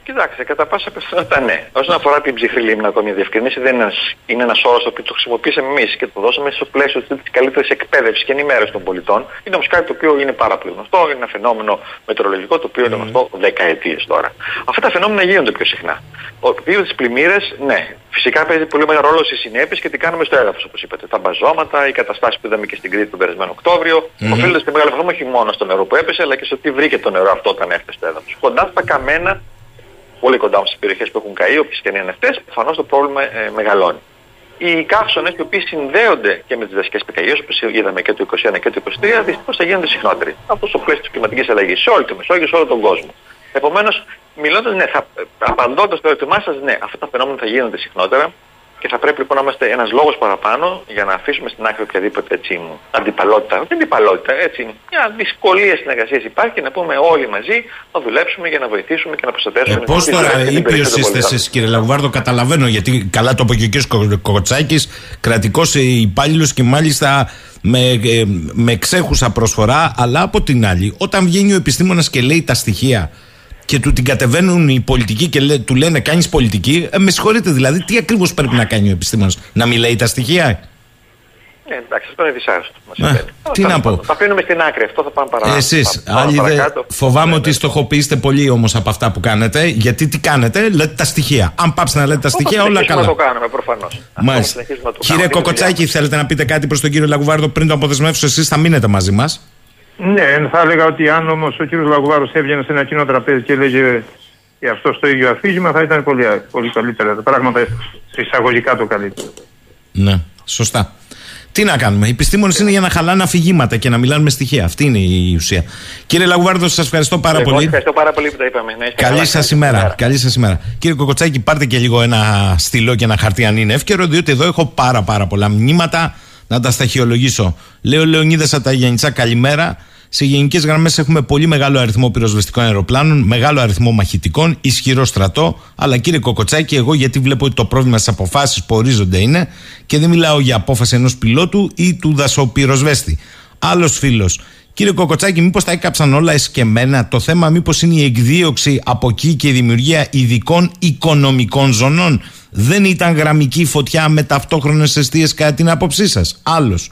Κοιτάξτε, κατά πάσα πιθανότητα ναι. Όσον αφορά την ψυχρή λίμνα, ακόμη μια διευκρινήση, δεν είναι, είναι ένας όρος το οποίος το χρησιμοποιήσαμε εμείς και το δώσαμε στο πλαίσιο της καλύτερης εκπαίδευσης και ενημέρωσης των πολιτών. Είναι όμως κάτι το οποίο είναι πάρα πολύ γνωστό. Είναι ένα φαινόμενο μετρολογικό το οποίο είναι γνωστό δεκαετίες τώρα. Αυτά τα φαινόμενα γίνονται πιο συχνά. Ο οποίο τι πλημμύρε, ναι. Φυσικά παίζει πολύ μεγάλο ρόλο στις συνέπειες και τι κάνουμε στο έδαφος, όπως είπατε. Τα μπαζώματα, οι καταστάσεις που είδαμε και στην Κρήτη τον περασμένο Οκτώβριο, mm-hmm. οφείλονται σε μεγάλο βαθμό όχι μόνο στο νερό που έπεσε, αλλά και στο τι βρήκε το νερό αυτό όταν έφτασε στο έδαφος. Κοντά στα καμένα πολύ κοντά στις περιοχές που έχουν καεί, όποιες και αν είναι αυτέ, προφανώς το πρόβλημα ε, μεγαλώνει. Οι καύσονες οι οποίοι συνδέονται και με τις δασικές πυρκαγιέ, όπως είδαμε και το 2021 και το 2023, δυστυχώς θα γίνονται συχνότεροι. Αυτός στο πλαίσιος της κλιματικής αλλαγής σε όλη τη Μεσόγειο, σε όλο τον κόσμο. Επομένως, μιλώντας, ναι, απαντώντας το ερώτημά σας, ναι, αυτά τα φαινόμενα θα γίνονται συχνότερα. Και θα πρέπει λοιπόν να είμαστε ένας λόγος παραπάνω για να αφήσουμε στην άκρη οποιαδήποτε έτσι, αντιπαλότητα. Όχι αντιπαλότητα, έτσι. Μια δυσκολία συνεργασίας υπάρχει και να πούμε όλοι μαζί να δουλέψουμε για να βοηθήσουμε και να προστατεύσουμε. Ε, Πώς τώρα, ήπιος είστε εσείς, κύριε Λαγουβάρδο, καταλαβαίνω γιατί καλά το είπε και ο κ. Κοτσάκη, κρατικός υπάλληλος και μάλιστα με, ε, με ξέχουσα προσφορά. Αλλά από την άλλη, όταν βγαίνει ο επιστήμονας και λέει τα στοιχεία και του την κατεβαίνουν οι πολιτικοί και λέ, του λένε κάνεις πολιτική. Ε, με συγχωρείτε δηλαδή, τι ακριβώς πρέπει να κάνει ο επιστήμονας, να μιλάει τα στοιχεία; Ναι, εντάξει, αυτό είναι δυσάρεστο. Ναι. Τι να πω. Θα αφήνουμε στην άκρη, αυτό θα πάμε παρακάτω. Εσείς, άλλοι δεν. Φοβάμαι ναι, ότι ναι. στοχοποιήσετε πολύ όμως από αυτά που κάνετε. Γιατί τι κάνετε, λέτε τα στοιχεία. Αν πάψετε να λέτε τα στοιχεία, όλα καλά. Θα το κάνουμε προφανώς. Μάλιστα. Κύριε Κοκοτσάκη, θέλετε να πείτε κάτι προς τον κύριο Λαγουβάρδο πριν το αποδεσμεύσω, εσείς θα μείνετε μαζί μας. Ναι, θα έλεγα ότι αν όμως ο κύριος Λαγουβάρο έβγαινε σε ένα κοινό τραπέζι και έλεγε και αυτός στο ίδιο αφήγημα, θα ήταν πολύ, πολύ καλύτερα. Τα πράγματα εισαγωγικά το καλύτερο. Ναι, σωστά. Τι να κάνουμε. Οι επιστήμονες είναι για να χαλάνε αφηγήματα και να μιλάνε με στοιχεία. Αυτή είναι η ουσία. Κύριε Λαγουβάρδο, σας ευχαριστώ πάρα Εγώ πολύ. Ευχαριστώ πάρα πολύ που τα είπαμε. Ναι, Καλή σας ημέρα. Καλή σας ημέρα. Κύριε Κοκοτσάκη, πάρτε και λίγο ένα στυλό και ένα χαρτί αν είναι εύκαιρο, διότι εδώ έχω πάρα, πάρα πολλά μηνύματα να τα σταχυολογήσω. Λέω Λεωνίδα Αταγιανιτσά, καλημέρα. Σε γενικές γραμμές έχουμε πολύ μεγάλο αριθμό πυροσβεστικών αεροπλάνων, μεγάλο αριθμό μαχητικών, ισχυρό στρατό. Αλλά κύριε Κοκοτσάκη, εγώ γιατί βλέπω ότι το πρόβλημα στις αποφάσεις που ορίζονται είναι και δεν μιλάω για απόφαση ενός πιλότου ή του δασοπυροσβέστη. Άλλος φίλος. Κύριε Κοκοτσάκη, μήπως τα έκαψαν όλα εσκεμμένα; Το θέμα μήπως είναι η εκδίωξη από εκεί και η δημιουργία ειδικών οικονομικών ζωνών; Δεν ήταν γραμμική φωτιά με ταυτόχρονες αιστείες κατά την άποψή σας; Άλλος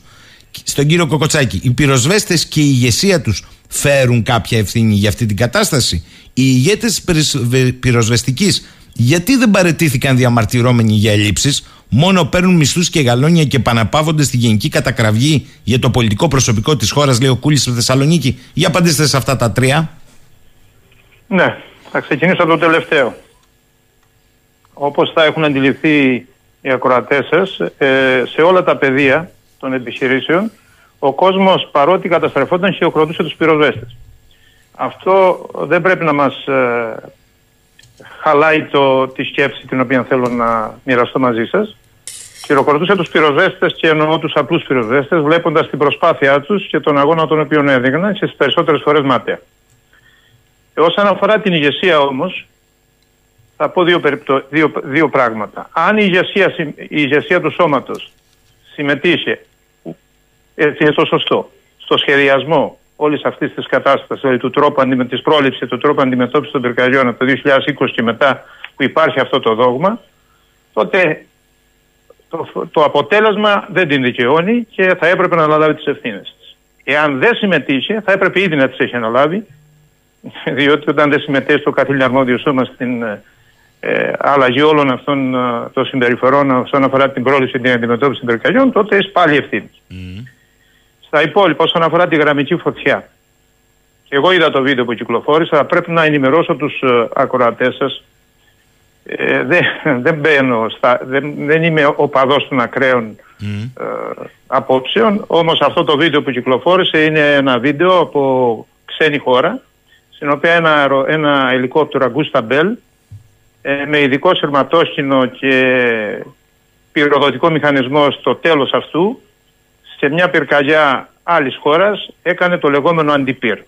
στον κύριο Κοκοτσάκη, οι πυροσβέστες και η ηγεσία τους φέρουν κάποια ευθύνη για αυτή την κατάσταση; Οι ηγέτες της πυροσβεστικής γιατί δεν παρετήθηκαν διαμαρτυρώμενοι για ελλείψεις, μόνο παίρνουν μισθούς και γαλόνια και παναπαύονται στη γενική κατακραυγή για το πολιτικό προσωπικό της χώρας, λέει ο Κούλης στη Θεσσαλονίκη. Για απαντήστε σε αυτά τα τρία. Ναι, θα ξεκινήσω από το τελευταίο. Όπως θα έχουν αντιληφθεί οι ακροατές σας, ε, σε όλα τα πεδία των επιχειρήσεων, ο κόσμος παρότι καταστρεφόταν χειροκροτούσε τους πυροσβέστες. Αυτό δεν πρέπει να μας ε, χαλάει το, τη σκέψη την οποία θέλω να μοιραστώ μαζί σας. Χειροκροτούσε τους πυροσβέστες και εννοώ τους απλούς πυροσβέστες βλέποντας την προσπάθειά τους και τον αγώνα τον οποίο έδειχναν και στις περισσότερες φορές μάταια. Ε, όσον αφορά την ηγεσία όμως, θα πω δύο, δύο, δύο πράγματα. Αν η ηγεσία, η ηγεσία του σώματος συμμετείχε έτσι είναι το σωστό. Στο σχεδιασμό όλη αυτή τη κατάσταση, δηλαδή του τρόπου της πρόληψης, του τρόπου αντιμετώπισης των πυρκαγιών από το 2020 και μετά που υπάρχει αυτό το δόγμα, τότε το, το αποτέλεσμα δεν την δικαιώνει και θα έπρεπε να αναλάβει τις ευθύνες της. Εάν δεν συμμετείχε, θα έπρεπε ήδη να τις έχει αναλάβει, διότι όταν δεν συμμετέχει στο καθήλυνα αρμόδιο σώμα στην ε, αλλαγή όλων αυτών ε, των συμπεριφορών όσον αφορά την πρόληψη και την αντιμετώπιση των πυρκαγιών, τότε έχει πάλι ευθύνη. Mm. Στα υπόλοιπα, όσον αφορά τη γραμμική φωτιά. Και εγώ είδα το βίντεο που κυκλοφόρησα. Πρέπει να ενημερώσω τους ε, ακροατές σας. Ε, δεν, δεν μπαίνω, στα, δεν, δεν είμαι οπαδός των ακραίων mm. ε, απόψεων. Όμως αυτό το βίντεο που κυκλοφόρησε είναι ένα βίντεο από ξένη χώρα στην οποία ένα, ένα ελικόπτερο Αγκούστα Μπέλ ε, με ειδικό σειρματόχηνο και πυροδοτικό μηχανισμό στο τέλος αυτού σε μια πυρκαγιά άλλης χώρας έκανε το λεγόμενο αντιπύρ.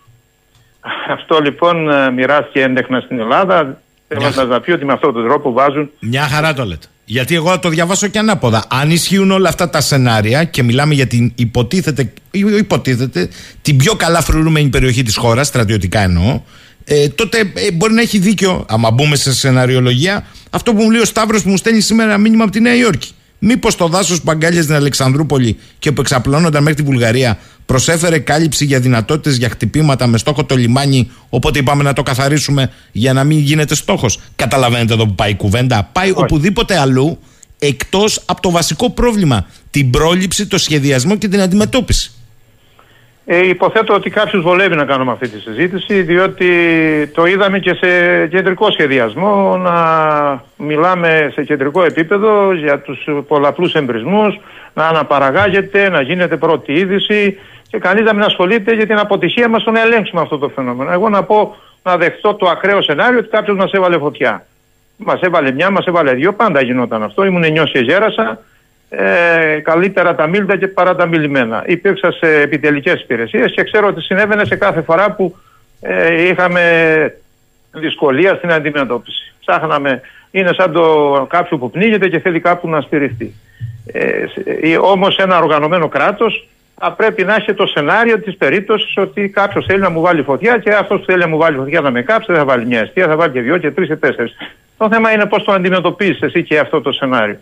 Αυτό λοιπόν ε, μοιράστηκε έντεχνα στην Ελλάδα θέλοντα να πει ότι με αυτόν τον τρόπο βάζουν. Μια χαρά το λέτε. Γιατί εγώ το διαβάσω και ανάποδα. Αν ισχύουν όλα αυτά τα σενάρια και μιλάμε για την υποτίθεται, υποτίθεται την πιο καλά φρουρούμενη περιοχή της χώρας, στρατιωτικά εννοώ, ε, τότε ε, μπορεί να έχει δίκιο, άμα μπούμε σε σεναριολογία, αυτό που μου λέει ο Σταύρος που μου στέλνει σήμερα ένα μήνυμα από τη Νέα Υόρκη. Μήπως το δάσος που αγκάλιαζε στην Αλεξανδρούπολη και που εξαπλώνονταν μέχρι τη Βουλγαρία προσέφερε κάλυψη για δυνατότητες για χτυπήματα με στόχο το λιμάνι, οπότε είπαμε να το καθαρίσουμε για να μην γίνεται στόχος. Καταλαβαίνετε εδώ που πάει η κουβέντα. Πάει οπουδήποτε αλλού εκτός από το βασικό πρόβλημα. Την πρόληψη, το σχεδιασμό και την αντιμετώπιση. Ε, υποθέτω ότι κάποιους βολεύει να κάνουμε αυτή τη συζήτηση διότι το είδαμε και σε κεντρικό σχεδιασμό να μιλάμε σε κεντρικό επίπεδο για τους πολλαπλούς εμπρισμούς να αναπαραγάγεται, να γίνεται πρώτη είδηση και κανείς να μην ασχολείται για την αποτυχία μας στο να ελέγξουμε αυτό το φαινόμενο. Εγώ να πω να δεχτώ το ακραίο σενάριο ότι κάποιος μας έβαλε φωτιά. Μας έβαλε μια, μας έβαλε δύο, πάντα γινόταν αυτό. Ήμουν νιώσει και γέρασα ε, καλύτερα τα μίλητα και παρά τα μιλημένα. Υπήρξα σε επιτελικές υπηρεσίες και ξέρω ότι συνέβαινε σε κάθε φορά που ε, είχαμε δυσκολία στην αντιμετώπιση. Ψάχναμε, είναι σαν το κάποιο που πνίγεται και θέλει κάπου να στηριχτεί. Ε, ε, όμως ένα οργανωμένο κράτος θα πρέπει να έχει το σενάριο της περίπτωσης ότι κάποιος θέλει να μου βάλει φωτιά και αυτός που θέλει να μου βάλει φωτιά να με κάψει δεν θα βάλει μια αιστεία, θα βάλει και δυο και τρεις και τέσσερις. Το θέμα είναι πώς το αντιμετωπίζεις εσύ και αυτό το σενάριο.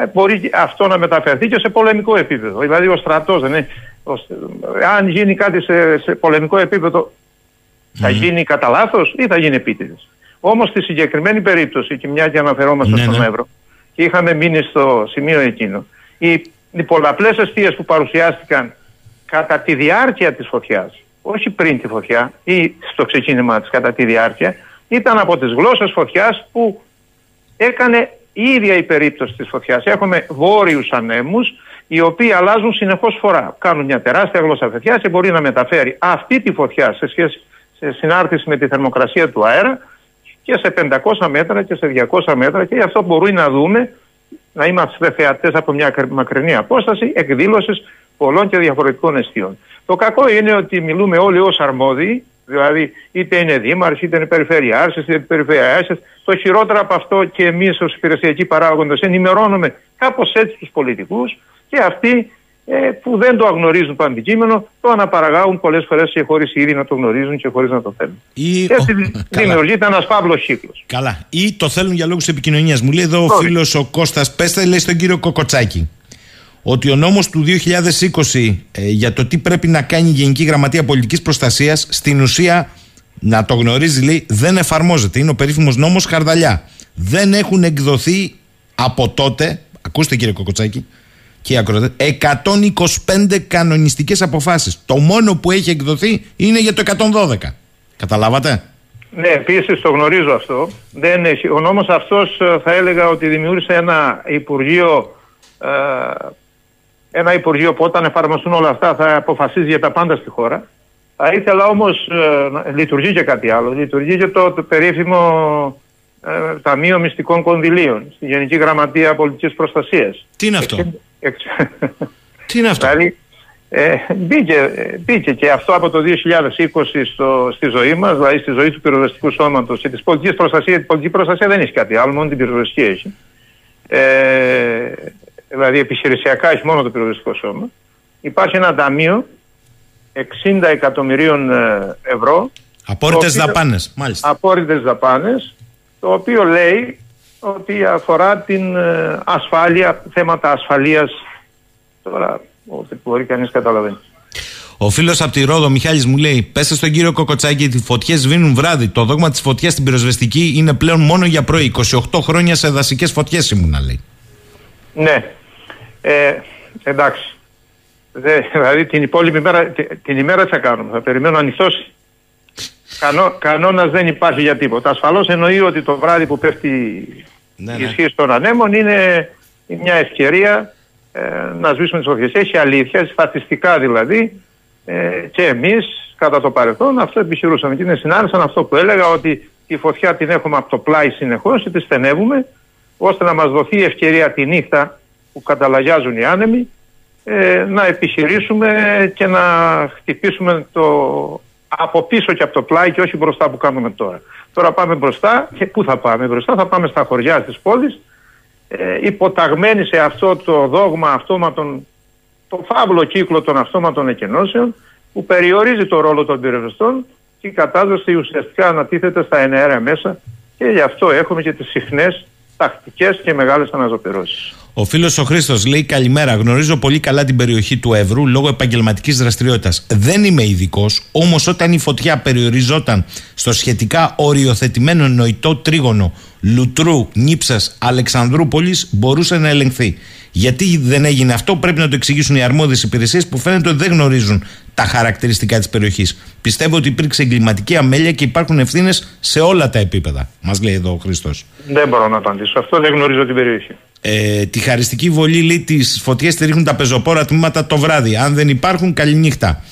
Ε, μπορεί αυτό να μεταφερθεί και σε πολεμικό επίπεδο. Δηλαδή ο στρατός δεν είναι, αν γίνει κάτι σε, σε πολεμικό επίπεδο θα γίνει κατά λάθος ή θα γίνει επίτηδες. Όμως στη συγκεκριμένη περίπτωση, και μια και αναφερόμαστε ναι, στον ναι. Εύρο, και είχαμε μείνει στο σημείο εκείνο, οι, οι πολλαπλές αιστείες που παρουσιάστηκαν κατά τη διάρκεια της φωτιάς, όχι πριν τη φωτιά ή στο ξεκίνημα της κατά τη διάρκεια, ήταν από τις γλώσσες φωτιάς που έκανε η ίδια η περίπτωση της φωτιάς. Έχουμε βόρειους ανέμους, οι οποίοι αλλάζουν συνεχώς φορά. Κάνουν μια τεράστια γλώσσα φωτιάς και μπορεί να μεταφέρει αυτή τη φωτιά σε σχέση σε συνάρτηση με τη θερμοκρασία του αέρα και σε 500 μέτρα και σε 200 μέτρα και γι' αυτό μπορεί να δούμε, να είμαστε θεατές από μια μακρινή απόσταση, εκδήλωσης πολλών και διαφορετικών αισθείων. Το κακό είναι ότι μιλούμε όλοι ως αρμόδιοι, δηλαδή είτε είναι δήμαρχοι, είτε είναι περιφερειάρχες, είτε είναι περιφερειάρχες. Το χειρότερο από αυτό και εμείς ως υπηρεσιακοί παράγοντες ενημερώνουμε κάπως έτσι τους πολιτικούς και αυτοί ε, που δεν το αγνωρίζουν το αντικείμενο, το αναπαραγάγουν πολλές φορές και χωρίς ήδη να το γνωρίζουν και χωρίς να το θέλουν. Ή... Έτσι δημιουργείται ένας παύλο κύκλος. Καλά. Ή το θέλουν για λόγους επικοινωνίας. Μου λέει εδώ ο φίλος ο Κώστας Πέστα, λέει στον κύριο Κοκοτσάκη ότι ο νόμος του 2020 ε, για το τι πρέπει να κάνει η Γενική Γραμματεία Πολιτικής Προστασίας στην ουσία να το γνωρίζει λέει δεν εφαρμόζεται. Είναι ο περίφημος νόμος Χαρδαλιά. Δεν έχουν εκδοθεί από τότε, ακούστε κύριε Κοκοτσάκη, και 125 κανονιστικές αποφάσεις. Το μόνο που έχει εκδοθεί είναι για το 112. Καταλάβατε; Ναι, επίσης το γνωρίζω αυτό. Δεν έχει. Ο νόμος αυτός ε, θα έλεγα ότι δημιούργησε ένα Υπουργείο ε, ένα Υπουργείο που όταν εφαρμοστούν όλα αυτά θα αποφασίζει για τα πάντα στη χώρα. Θα ήθελα όμως, ε, λειτουργεί και κάτι άλλο, λειτουργεί και το, το περίφημο ε, Ταμείο Μυστικών Κονδυλίων στη Γενική Γραμματεία Πολιτικής Προστασίας. Τι είναι αυτό; Τι είναι αυτό; Δηλαδή, ε, μπήκε, μπήκε και αυτό από το 2020 στο, στη ζωή μας, δηλαδή στη ζωή του πυροσβεστικού σώματος και της πολιτικής προστασίας. Η πολιτική προστασία δεν έχει κάτι άλλο, μόνο την πυροσβεστική έχει. Ε, δηλαδή επιχειρησιακά έχει μόνο το πυροσβεστικό σώμα. Υπάρχει ένα ταμείο 60 εκατομμυρίων ε, ευρώ. Απόρριτες δαπάνες, μάλιστα. Απόρριτες δαπάνες, το οποίο λέει ότι αφορά την ε, ασφάλεια, θέματα ασφαλείας. Τώρα, ό,τι μπορεί κανείς καταλαβαίνει. Ο φίλος από τη Ρόδο, Μιχάλης, μου λέει: Πέστε στον κύριο Κοκοτσάκη ότι οι φωτιές σβήνουν βράδυ. Το δόγμα της φωτιάς στην πυροσβεστική είναι πλέον μόνο για πρωί. 28 χρόνια σε δασικές φωτιές ήμουνα, λέει. Ναι. Ε, εντάξει. Δε, δηλαδή την υπόλοιπη μέρα, την ημέρα τι θα κάνουμε; Θα περιμένω να νυχτώσει. Κανό, κανόνας δεν υπάρχει για τίποτα. Ασφαλώς εννοεί ότι το βράδυ που πέφτει ναι, η ναι. ισχύ των ανέμων είναι μια ευκαιρία ε, να σβήσουμε τις φωτιές. Έχει αλήθεια, στατιστικά δηλαδή, ε, και εμείς κατά το παρελθόν αυτό επιχειρούσαμε. Και είναι συνάρτησαν αυτό που έλεγα ότι τη φωτιά την έχουμε από το πλάι συνεχώς και τη στενεύουμε ώστε να μας δοθεί η ευκαιρία τη νύχτα που καταλαγιάζουν οι άνεμοι ε, να επιχειρήσουμε και να χτυπήσουμε το από πίσω και από το πλάι και όχι μπροστά που κάνουμε τώρα. Τώρα πάμε μπροστά και πού θα πάμε μπροστά, θα πάμε στα χωριά της πόλης ε, υποταγμένοι σε αυτό το δόγμα αυτόματων, το φαύλο κύκλο των αυτόματων εκενώσεων που περιορίζει το ρόλο των πυροσβεστών και η κατάσταση ουσιαστικά ανατίθεται στα εναέρια μέσα και γι' αυτό έχουμε και τις συχνές τακτικές και μεγάλες αναζωπηρώσεις. Ο φίλος ο Χρήστος λέει: Καλημέρα. Γνωρίζω πολύ καλά την περιοχή του Εύρου λόγω επαγγελματικής δραστηριότητας. Δεν είμαι ειδικός, όμως όταν η φωτιά περιοριζόταν στο σχετικά οριοθετημένο νοητό τρίγωνο Λουτρού, Νύψας, Αλεξανδρούπολης, μπορούσε να ελεγχθεί. Γιατί δεν έγινε αυτό, πρέπει να το εξηγήσουν οι αρμόδιες υπηρεσίες που φαίνεται ότι δεν γνωρίζουν τα χαρακτηριστικά της περιοχής. Πιστεύω ότι υπήρξε εγκληματική αμέλεια και υπάρχουν ευθύνες σε όλα τα επίπεδα, μας λέει εδώ ο Χρήστος. Δεν μπορώ να απαντήσω. Αυτό δεν γνωρίζω την περιοχή. Ε, τη χαριστική βολή λέει τις φωτιές τη ρίχνουν τα πεζοπόρα τμήματα το βράδυ. Αν δεν υπάρχουν, καληνύχτα.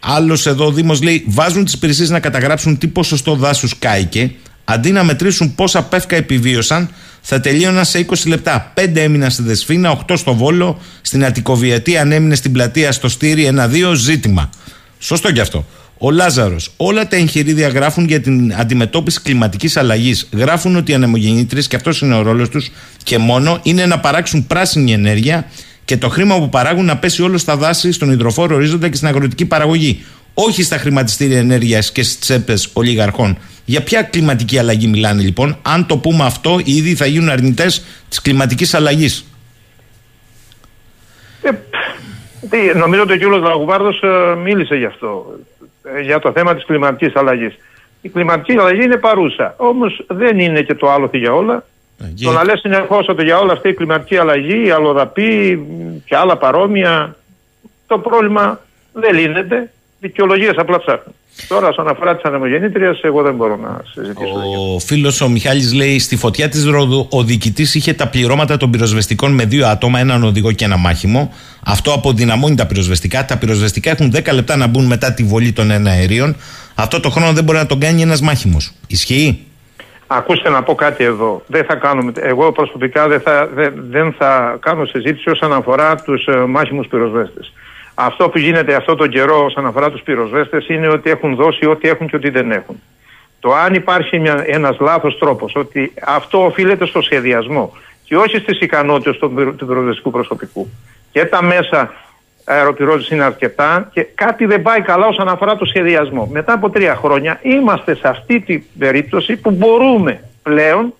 Άλλος εδώ ο Δήμος λέει: Βάζουν τις υπηρεσίες να καταγράψουν τι ποσοστό δάσους κάηκε. Αντί να μετρήσουν πόσα πεύκα επιβίωσαν, θα τελείωναν σε 20 λεπτά. 5 έμειναν στη Δεσφίνα, 8 στο Βόλο, στην Αττικοβιετή, αν έμεινε στην πλατεία στο Στήρι, ένα-δύο ζήτημα. Σωστό κι αυτό. Ο Λάζαρος. Όλα τα εγχειρίδια γράφουν για την αντιμετώπιση κλιματικής αλλαγής. Γράφουν ότι οι ανεμογεννήτρε, και αυτός είναι ο ρόλος τους, και μόνο είναι να παράξουν πράσινη ενέργεια και το χρήμα που παράγουν να πέσει όλο στα δάση, στον υδροφόρο ορίζοντα και στην αγροτική παραγωγή. Όχι στα χρηματιστήρια ενέργειας και στις τσέπες ολιγαρχών. Για ποια κλιματική αλλαγή μιλάνε λοιπόν, αν το πούμε αυτό, ήδη θα γίνουν αρνητές της κλιματικής αλλαγής. νομίζω ότι ο κ. Λαγουβάρδος ε, μίλησε γι' αυτό, ε, για το θέμα της κλιματικής αλλαγής. Η κλιματική αλλαγή είναι παρούσα, όμως δεν είναι και το άλλο για όλα. Το να λες συνεχώς ότι για όλα αυτή η κλιματική αλλαγή, η αλλοδαπή και άλλα παρόμοια, το πρόβλημα δεν λύνεται, δικαιολογίες απλά ψάχνουν. Τώρα, όσον αφορά τις ανεμογεννήτριες, εγώ δεν μπορώ να συζητήσω. Ο φίλος ο Μιχάλης λέει: Στη φωτιά της Ρόδου, ο διοικητής είχε τα πληρώματα των πυροσβεστικών με δύο άτομα, έναν οδηγό και ένα μάχημο. Αυτό αποδυναμώνει τα πυροσβεστικά. Τα πυροσβεστικά έχουν 10 λεπτά να μπουν μετά τη βολή των εναερίων. Αυτό το χρόνο δεν μπορεί να τον κάνει ένας μάχημος. Ισχύει; Ακούστε να πω κάτι εδώ. Δεν θα κάνουμε, εγώ προσωπικά δεν θα, δεν, δεν θα κάνω συζήτηση όσον αφορά τους ε, μάχημους πυροσβέστες. Αυτό που γίνεται αυτό τον καιρό όσον αφορά τους πυροσβέστες είναι ότι έχουν δώσει ό,τι έχουν και ό,τι δεν έχουν. Το αν υπάρχει μια, ένας λάθος τρόπος, ότι αυτό οφείλεται στο σχεδιασμό και όχι στις ικανότητες του, του πυροσβεστικού προσωπικού. Και τα μέσα αεροπυρώσεις είναι αρκετά και κάτι δεν πάει καλά όσον αφορά το σχεδιασμό. Μετά από τρία χρόνια είμαστε σε αυτή την περίπτωση που μπορούμε πλέον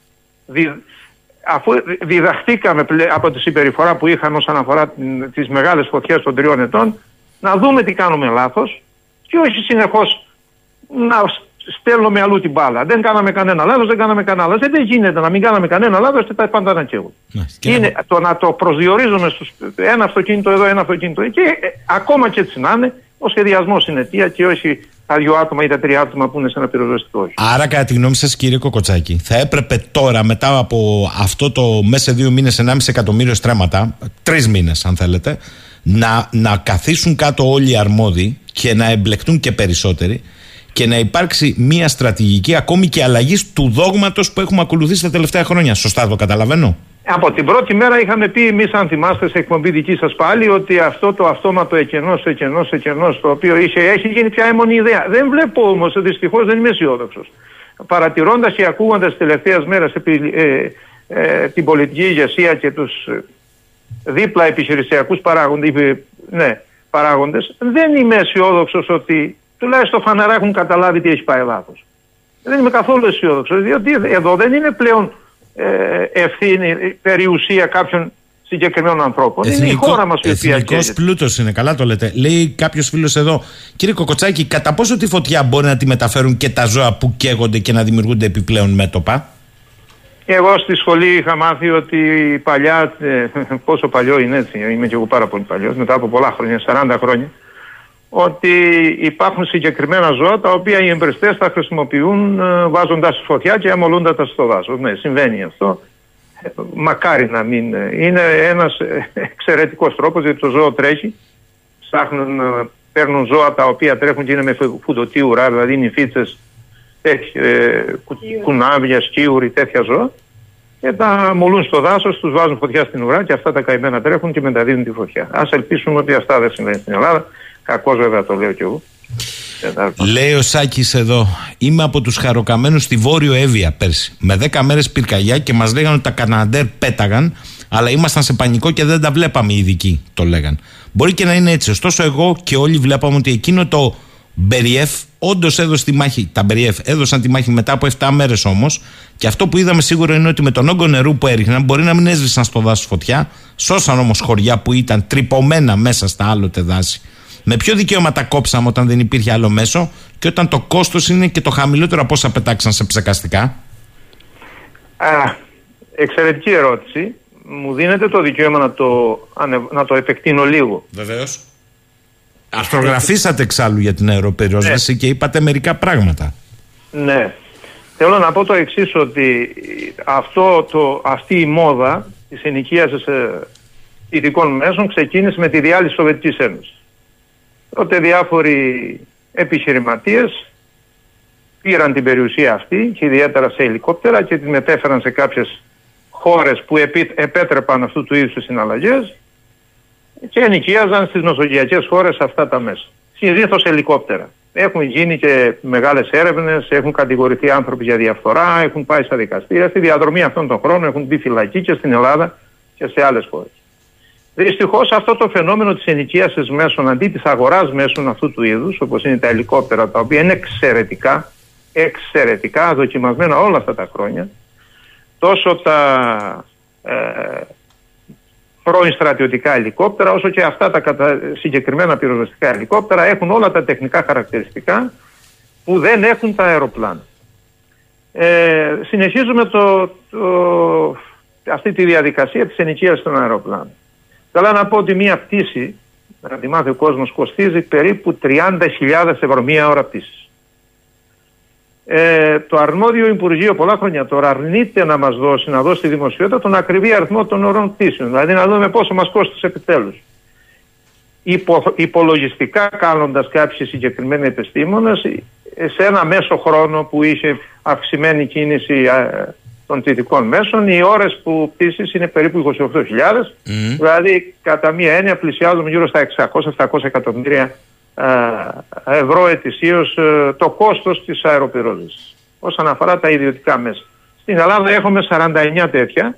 αφού διδαχτήκαμε από τη συμπεριφορά που είχαν όσον αφορά τις μεγάλες φωτιές των τριών ετών, να δούμε τι κάνουμε λάθος και όχι συνεχώς να στέλνουμε αλλού την μπάλα. Δεν κάναμε κανένα λάθος, δεν κάναμε κανένα λάθος. Δεν γίνεται να μην κάναμε κανένα λάθος και τα πάντα να καίγουν. Είναι το να το προσδιορίζουμε στους, ένα αυτοκίνητο εδώ, ένα αυτοκίνητο εκεί, και ε, ακόμα και έτσι να είναι, ο σχεδιασμός είναι αιτία και όχι τα δύο άτομα ή τα τρία άτομα που είναι σε ένα πυροσβεστικό. Άρα, κατά τη γνώμη σας, κύριε Κοκοτσάκη, θα έπρεπε τώρα, μετά από αυτό το μέσα σε δύο μήνες, 1,5 εκατομμύριο στρέμματα, τρεις μήνες αν θέλετε, να, να καθίσουν κάτω όλοι οι αρμόδιοι και να εμπλεκτούν και περισσότεροι και να υπάρξει μια στρατηγική ακόμη και αλλαγής του δόγματος που έχουμε ακολουθήσει τα τελευταία χρόνια. Σωστά το καταλαβαίνω; Από την πρώτη μέρα είχαμε πει εμείς, αν θυμάστε, σε εκπομπή δική σας πάλι, ότι αυτό το αυτόματο εκενός, εκενός, εκενός, το οποίο είχε, έχει γίνει πια έμονη ιδέα. Δεν βλέπω όμως, δυστυχώς δεν είμαι αισιόδοξος. Παρατηρώντας και ακούγοντας τι τελευταίες μέρες ε, ε, την πολιτική ηγεσία και τους ε, δίπλα επιχειρησιακούς παράγοντε, ναι, παράγοντες, δεν είμαι αισιόδοξος ότι τουλάχιστον φανερά έχουν καταλάβει τι έχει πάει λάθος. Δεν είμαι καθόλου αισιόδοξος, διότι εδώ δεν είναι πλέον ε, ευθύνη, περιουσία κάποιων συγκεκριμένων ανθρώπων. Εθνικό, είναι η χώρα μας η οποία Εθνικός πλούτος είναι, καλά το λέτε. Λέει κάποιος φίλος εδώ, κύριε Κοκοτσάκη, κατά πόσο τη φωτιά μπορεί να τη μεταφέρουν και τα ζώα που καίγονται και να δημιουργούνται επιπλέον μέτωπα; Εγώ στη σχολή είχα μάθει ότι παλιά, ε, πόσο παλιό είναι έτσι, είμαι και εγώ πάρα πολύ παλιός, μετά από πολλά χρόνια, 40 χρόνια, ότι υπάρχουν συγκεκριμένα ζώα τα οποία οι εμπριστές θα χρησιμοποιούν ε, βάζοντας φωτιά και αμολούντας τα στο δάσος. Ναι, συμβαίνει αυτό. Μακάρι να μην ε, είναι ένας ε, εξαιρετικός τρόπος γιατί το ζώο τρέχει. Ψάχνουν, παίρνουν ζώα τα οποία τρέχουν και είναι με φουντοτή ουρά, δηλαδή είναι φίτσες, κουνάβια, σκίουροι, τέτοια ζώα και τα μολούν στο δάσο, τους βάζουν φωτιά στην ουρά και αυτά τα καημένα τρέχουν και μεταδίδουν τη φωτιά. Α ελπίσουμε ότι αυτά δεν συμβαίνει στην Ελλάδα. Κακός βέβαια το λέω κι εγώ. Λέει ο Σάκης εδώ, είμαι από τους χαροκαμένους στη Βόρειο Εύβοια πέρσι. Με 10 μέρες πυρκαγιά και μας λέγανε ότι τα Καναντέρ πέταγαν, αλλά ήμασταν σε πανικό και δεν τα βλέπαμε οι ειδικοί, το λέγαν. Μπορεί και να είναι έτσι. Ωστόσο, εγώ και όλοι βλέπαμε ότι εκείνο το Μπεριέφ όντως έδωσε τη μάχη. Τα Μπεριέφ έδωσαν τη μάχη μετά από 7 μέρες όμως. Και αυτό που είδαμε σίγουρα είναι ότι με τον όγκο νερού που έριχναν μπορεί να μην έσβησαν στο δάσος φωτιά. Σώσαν όμως χωριά που ήταν τρυπωμένα μέσα στα άλλοτε δάση. Με ποιο δικαίωμα τα κόψαμε όταν δεν υπήρχε άλλο μέσο και όταν το κόστος είναι και το χαμηλότερο από όσα πετάξαν σε ψεκαστικά; Α, εξαιρετική ερώτηση. Μου δίνεται το δικαίωμα να το, να το επεκτείνω λίγο. Βεβαίως. Αρθρογραφήσατε εξάλλου για την αεροπεριόσβεση ναι. και είπατε μερικά πράγματα. Ναι. Θέλω να πω το εξής ότι αυτό το, αυτή η μόδα της ενοικίασης ειδικών μέσων ξεκίνησε με τη διάλυση της Σοβιετικής Ένωσης. Τότε διάφοροι επιχειρηματίες πήραν την περιουσία αυτή και ιδιαίτερα σε ελικόπτερα και την μετέφεραν σε κάποιες χώρες που επέτρεπαν αυτού του είδους τις συναλλαγές και ενοικίαζαν στις νοσογειακές χώρες αυτά τα μέσα. Συνήθως ελικόπτερα. Έχουν γίνει και μεγάλες έρευνες, έχουν κατηγορηθεί άνθρωποι για διαφθορά, έχουν πάει στα δικαστήρια. Στη διαδρομή αυτών των χρόνων έχουν μπει φυλακή και στην Ελλάδα και σε άλλες χώρες. Δυστυχώς αυτό το φαινόμενο της ενοικίασης μέσων αντί της αγοράς μέσων αυτού του είδους, όπως είναι τα ελικόπτερα, τα οποία είναι εξαιρετικά, εξαιρετικά δοκιμασμένα όλα αυτά τα χρόνια, τόσο τα ε, πρώην στρατιωτικά ελικόπτερα, όσο και αυτά τα συγκεκριμένα πυροσβεστικά ελικόπτερα έχουν όλα τα τεχνικά χαρακτηριστικά που δεν έχουν τα αεροπλάνα. Ε, συνεχίζουμε το, το, αυτή τη διαδικασία της ενοικίας των αεροπλάνων. Καλά να πω ότι μία πτήση, να τη μάθει ο κόσμος, κοστίζει περίπου 30.000 ευρώ μία ώρα πτήσης. Ε, το αρμόδιο Υπουργείο πολλά χρόνια τώρα αρνείται να μας δώσει, να δώσει τη δημοσιότητα τον ακριβή αριθμό των ωρών πτήσεων. Δηλαδή να δούμε πόσο μας κόστησε επιτέλους. Υπο, υπολογιστικά κάνοντας κάποιοι συγκεκριμένοι επιστήμονες σε ένα μέσο χρόνο που είχε αυξημένη κίνηση των δυτικών μέσων, οι ώρες που πτήσεις είναι περίπου 28.000. Δηλαδή, κατά μία έννοια, πλησιάζουμε γύρω στα 600-700 εκατομμύρια ευρώ ετησίως ε, το κόστος της αεροπυρόσβεση. Όσον αφορά τα ιδιωτικά μέσα. Στην Ελλάδα έχουμε 49 τέτοια,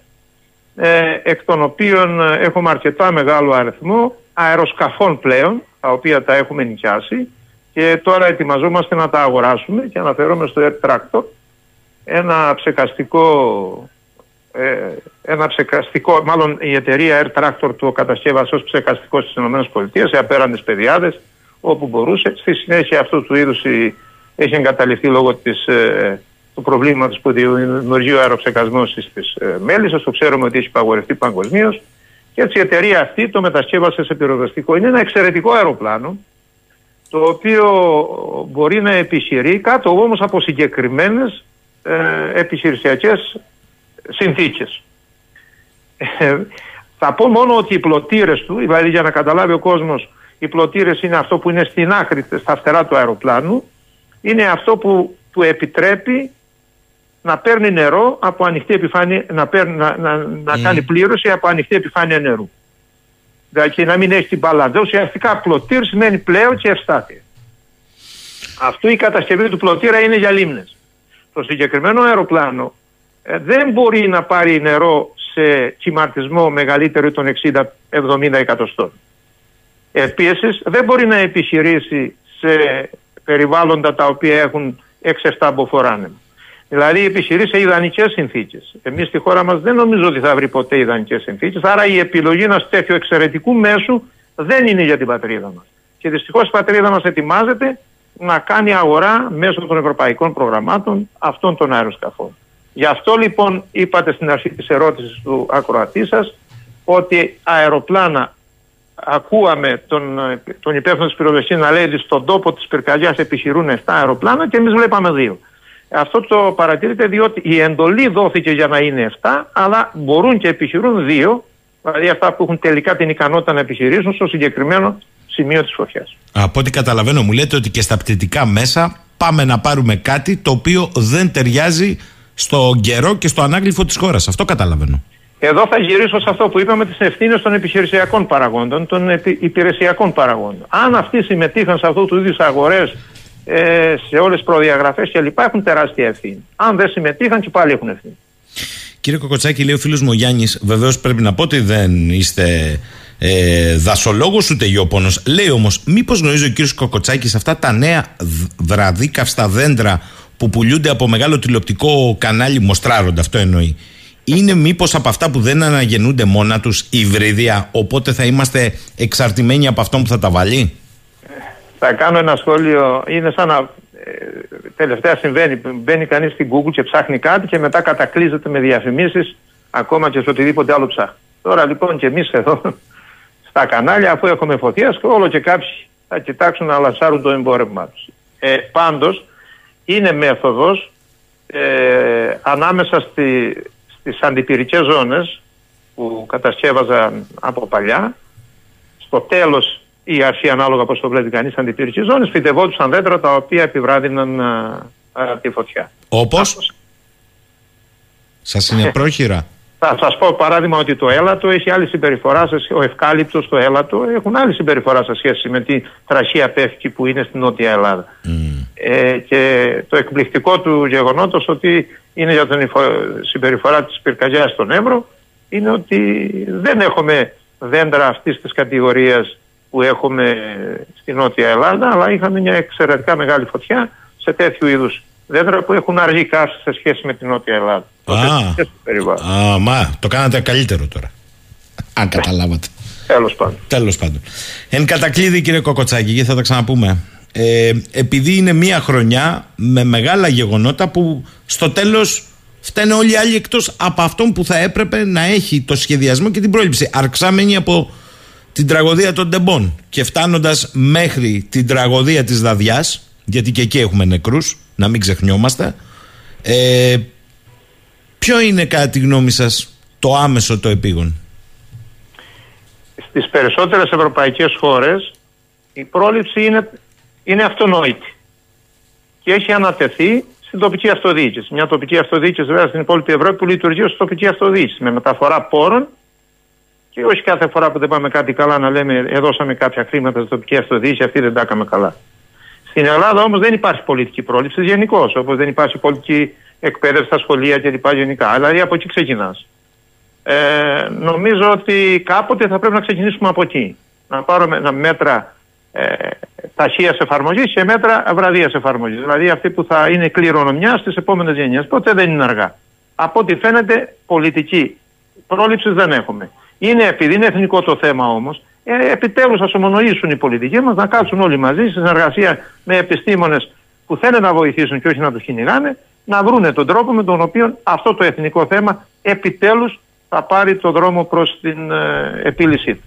ε, εκ των οποίων ε, έχουμε αρκετά μεγάλο αριθμό αεροσκαφών πλέον, τα οποία τα έχουμε νοικιάσει και τώρα ετοιμαζόμαστε να τα αγοράσουμε και αναφέρομαι στο Air Tractor ένα ψεκαστικό ε, ένα ψεκαστικό, μάλλον η εταιρεία Air Tractor του κατασκεύασε ως ψεκαστικό στις ΗΠΑ σε απέραντες παιδιάδες όπου μπορούσε. Στη συνέχεια αυτού του είδους έχει εγκαταλειφθεί λόγω της, ε, του προβλήματος που δημιουργεί ο αεροψεκασμός στις ε, Μέλισσες. Το ξέρουμε ότι έχει παγορευτεί παγκοσμίως. Και έτσι η εταιρεία αυτή το μετασκεύασε σε πυροδοστικό. Είναι ένα εξαιρετικό αεροπλάνο το οποίο μπορεί να επιχειρεί κάτω όμως από συγκεκριμένες ε, επιχειρησιακές συνθήκες. Ε, θα πω μόνο ότι οι πλωτήρες του, δηλαδή για να καταλάβει ο κόσμος, οι πλωτήρες είναι αυτό που είναι στην άκρη, στα φτερά του αεροπλάνου, είναι αυτό που του επιτρέπει να παίρνει νερό από ανοιχτή επιφάνεια, να, παίρνει, να, να, να κάνει πλήρωση από ανοιχτή επιφάνεια νερού και να μην έχει την μπαλάντα. Ουσιαστικά πλωτήρ σημαίνει πλέον και ευστάθεια. Αυτό η κατασκευή του πλωτήρα είναι για λίμνες. Το συγκεκριμένο αεροπλάνο ε, δεν μπορεί να πάρει νερό σε κυματισμό μεγαλύτερο των 60-70 εκατοστών. Επίσης δεν μπορεί να επιχειρήσει σε περιβάλλοντα τα οποία έχουν 6-7 μποφοράνεμα. Δηλαδή επιχειρεί σε ιδανικές συνθήκες. Εμείς στη χώρα μας δεν νομίζω ότι θα βρει ποτέ ιδανικές συνθήκες. Άρα η επιλογή ενός τέτοιου εξαιρετικού μέσου δεν είναι για την πατρίδα μας. Και δυστυχώς η πατρίδα μας ετοιμάζεται να κάνει αγορά μέσω των ευρωπαϊκών προγραμμάτων αυτών των αεροσκαφών. Γι' αυτό λοιπόν είπατε στην αρχή της ερώτησης του ακροατή σας ότι αεροπλάνα ακούαμε τον, τον υπεύθυνο της πυροδοσία να λέει ότι στον τόπο της πυρκαγιάς επιχειρούν 7 αεροπλάνα και εμείς βλέπαμε δύο. Αυτό το παρατηρείτε διότι η εντολή δόθηκε για να είναι 7, αλλά μπορούν και επιχειρούν 2, δηλαδή αυτά που έχουν τελικά την ικανότητα να επιχειρήσουν στο συγκεκριμένο σημείο της φωτιάς. Από ό,τι καταλαβαίνω μου λέτε ότι και στα πτυτικά μέσα πάμε να πάρουμε κάτι το οποίο δεν ταιριάζει στο καιρό και στο ανάγλυφο της χώρας. Αυτό καταλαβαίνω. Εδώ θα γυρίσω σε αυτό που είπαμε τις ευθύνες των επιχειρησιακών παραγόντων, των υπηρεσιακών παραγόντων. Αν αυτοί συμμετείχαν σε αυτού του είδους αγορές ε, σε όλες τις προδιαγραφές και λοιπά έχουν τεράστια ευθύνη. Αν δεν συμμετείχαν και πάλι έχουν ευθύνη. Κύριε Κοκοτσάκη, λέει ο φίλος μου ο Γιάννης, βεβαίως πρέπει να πω ότι δεν είστε ε, δασολόγος ούτε γεωπόνος. Λέει όμως, μήπως γνωρίζει ο κύριος Κοκοτσάκης αυτά τα νέα βραδίκαυστα δέντρα που πουλούνται από μεγάλο τηλεοπτικό κανάλι, μοστράρονται, αυτό εννοεί. Είναι μήπως από αυτά που δεν αναγεννούνται μόνα τους υβρίδια, οπότε θα είμαστε εξαρτημένοι από αυτό που θα τα βάλει; Θα κάνω ένα σχόλιο. Είναι σαν να ε, τελευταία συμβαίνει. Μπαίνει κανείς στην Google και ψάχνει κάτι και μετά κατακλείζεται με διαφημίσεις ακόμα και σε οτιδήποτε άλλο ψάχνει. Τώρα λοιπόν και εμείς εδώ στα κανάλια, αφού έχουμε φωτιά, όλο και κάποιοι θα κοιτάξουν να λασάρουν το εμπόρευμά τους. Ε, Πάντως είναι μέθοδος ε, ανάμεσα στη, στις αντιπυρικές ζώνες που κατασκεύαζαν από παλιά στο τέλος η αρχή ανάλογα πώς το βλέπει κανείς αντιπυρική ζώνη, φυτευόντουσαν δέντρα τα οποία επιβράδυναν τη φωτιά. Όπω. Σας είναι πρόχειρα; Θα σας πω παράδειγμα ότι το έλατο έχει άλλη συμπεριφορά, ο ευκάλυπτος, το έλατο έχουν άλλη συμπεριφορά σε σχέση με τη τραχία πέφκη που είναι στην Νότια Ελλάδα. Ε, και το εκπληκτικό του γεγονότος ότι είναι για την συμπεριφορά της πυρκαγιάς στον Εύρο είναι ότι δεν έχουμε δέντρα αυτής της κατηγορίας που έχουμε στη Νότια Ελλάδα, αλλά είχαμε μια εξαιρετικά μεγάλη φωτιά σε τέτοιου είδους δέντρα που έχουν αργή καύση σε σχέση με την Νότια Ελλάδα. Α, α, μα, το κάνατε καλύτερο τώρα. Αν καταλάβατε. Τέλος πάντων. Τέλος πάντων. Εν κατακλείδη, κύριε Κοκοτσάκη, και θα τα ξαναπούμε. Ε, επειδή είναι μία χρονιά με μεγάλα γεγονότα που στο τέλος φταίνε όλοι οι άλλοι εκτός από αυτόν που θα έπρεπε να έχει το σχεδιασμό και την πρόληψη. Αρξάμενοι από την τραγωδία των Ντεμπών και φτάνοντας μέχρι την τραγωδία της Δαδιά, γιατί και εκεί έχουμε νεκρούς, να μην ξεχνιόμαστε. Ε, ποιο είναι κατά τη γνώμη σας το άμεσο το επίγον; Στις περισσότερες ευρωπαϊκές χώρες η πρόληψη είναι, είναι αυτονόητη και έχει ανατεθεί στην τοπική αυτοδιοίκηση. Μια τοπική αυτοδιοίκηση βέβαια στην υπόλοιπη Ευρώπη που λειτουργεί ως τοπική αυτοδιοίκηση με μεταφορά πόρων και όχι κάθε φορά που δεν πάμε κάτι καλά να λέμε έδωσαμε κάποια χρήματα στην τοπική αυτοδιοίκηση, αυτή δεν τα έκαμε καλά. Στην Ελλάδα όμως δεν υπάρχει πολιτική πρόληψη γενικώς, όπως δεν υπάρχει πολιτική εκπαίδευση στα σχολεία κλπ. γενικά. Δηλαδή από εκεί ξεκινάς. Ε, νομίζω ότι κάποτε θα πρέπει να ξεκινήσουμε από εκεί. Να πάρουμε μέτρα ε, ταχείας εφαρμογής και μέτρα βραδίας εφαρμογής. Δηλαδή αυτή που θα είναι κληρονομιά στις επόμενες γενιές. Ποτέ δεν είναι αργά. Από ό,τι φαίνεται, πολιτική πρόληψης δεν έχουμε. Είναι επειδή είναι εθνικό το θέμα όμως, ε, επιτέλους θα ομονοήσουν οι πολιτικοί μας να κάτσουν όλοι μαζί σε συνεργασία με επιστήμονες που θέλουν να βοηθήσουν και όχι να τους κυνηγάνε, να βρούνε τον τρόπο με τον οποίο αυτό το εθνικό θέμα επιτέλους θα πάρει το δρόμο προς την ε, επίλυσή του.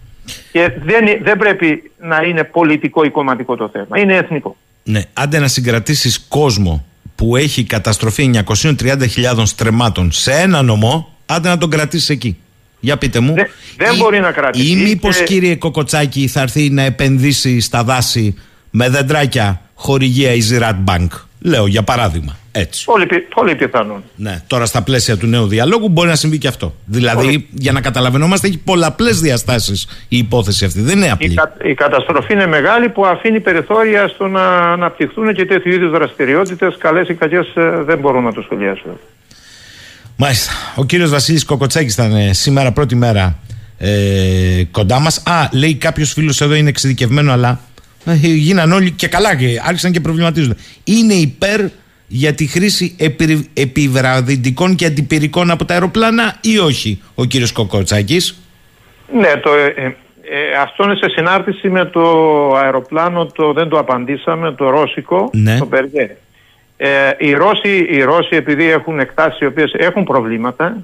Και δεν, δεν πρέπει να είναι πολιτικό ή κομματικό το θέμα. Είναι εθνικό. Ναι, άντε να συγκρατήσεις κόσμο που έχει καταστροφή 930.000 στρεμάτων σε ένα νομό, άντε να τον κρατήσεις εκεί. Για πείτε μου. δεν μπορεί να κρατήσει. Ή μήπως, κύριε Κοκοτσάκη, θα έρθει να επενδύσει στα δάση με δεντράκια χορηγία η Zirat Bank; Λέω για παράδειγμα. Έτσι. Πολύ, πολύ πιθανόν. Ναι, τώρα στα πλαίσια του νέου διαλόγου μπορεί να συμβεί και αυτό. Δηλαδή, για να καταλαβαίνόμαστε, έχει πολλαπλές διαστάσεις η υπόθεση αυτή. Δεν είναι απλή. Η, η καταστροφή είναι μεγάλη που αφήνει περιθώρια στο να αναπτυχθούν και τέτοιου είδους δραστηριότητες. Καλές ή κακές ε, δεν μπορούν να το σχολιάσουν. Μάλιστα. Ο κύριος Βασίλης Κοκοτσάκης ήταν ε, σήμερα πρώτη μέρα ε, κοντά μας. Α, λέει κάποιος φίλος εδώ είναι εξειδικευμένο, αλλά ε, γίναν όλοι και καλά και άρχισαν και προβληματίζονται. Είναι υπέρ για τη χρήση επι, επιβραδυντικών και αντιπυρικών από τα αεροπλάνα ή όχι ο κύριος Κοκοτσάκης; Ναι, το, ε, ε, αυτό είναι σε συνάρτηση με το αεροπλάνο, το, δεν το απαντήσαμε, το ρώσικο, ναι. το Μπεργέ. Ε, οι, Ρώσοι, οι Ρώσοι επειδή έχουν εκτάσεις οι οποίες έχουν προβλήματα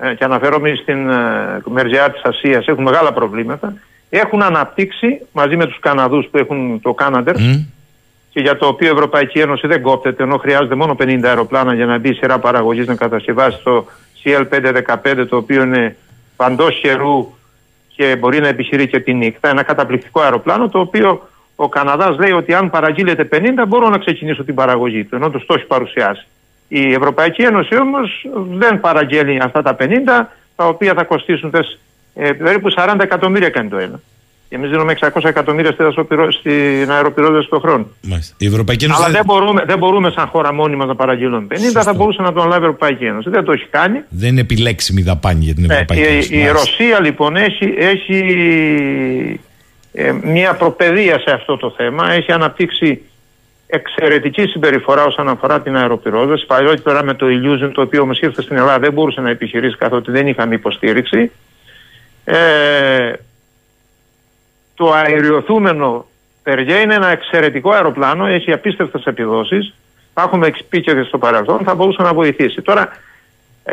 ε, και αναφέρομαι στην ε, μεριά της Ασίας έχουν μεγάλα προβλήματα έχουν αναπτύξει μαζί με τους Καναδούς που έχουν το Κάναντερ και για το οποίο η Ευρωπαϊκή Ένωση δεν κόπτεται ενώ χρειάζεται μόνο 50 αεροπλάνα για να μπει σειρά παραγωγής να κατασκευάσει το CL515 το οποίο είναι παντός χερού και μπορεί να επιχειρεί και τη νύχτα. Ένα καταπληκτικό αεροπλάνο το οποίο ο Καναδάς λέει ότι αν παραγγείλετε 50 μπορώ να ξεκινήσω την παραγωγή του ενώ το το έχει παρουσιάσει. Η Ευρωπαϊκή Ένωση όμως δεν παραγγέλει αυτά τα 50 τα οποία θα κοστίσουν ε, περίπου 40 εκατομμύρια κάνει το ένα. Και εμείς δίνουμε 600 εκατομμύρια στην αεροπυρόδοση το χρόνο. Η Ευρωπαϊκή Ένωση Αλλά δεν μπορούμε, δεν μπορούμε σαν χώρα μόνοι μα να παραγγείλουμε 50, θα μπορούσε να το αναλάβει η Ευρωπαϊκή Ένωση. Δεν το έχει κάνει. Δεν είναι επιλέξιμη δαπάνη για την ναι, Ευρωπαϊκή Ένωση. Η, η Ρωσία λοιπόν έχει, έχει ε, μια προπαιδεία σε αυτό το θέμα. Έχει αναπτύξει εξαιρετική συμπεριφορά όσον αφορά την αεροπυρόδοση. Παλιότερα με το Illusion, το οποίο όμως ήρθε στην Ελλάδα, δεν μπορούσε να επιχειρήσει καθότι δεν είχαμε υποστήριξη. Ε, το αεριοθούμενο Περγέ είναι ένα εξαιρετικό αεροπλάνο, έχει απίστευτες επιδόσεις. Έχουμε πει και στο παρελθόν, θα μπορούσε να βοηθήσει. Τώρα, ε,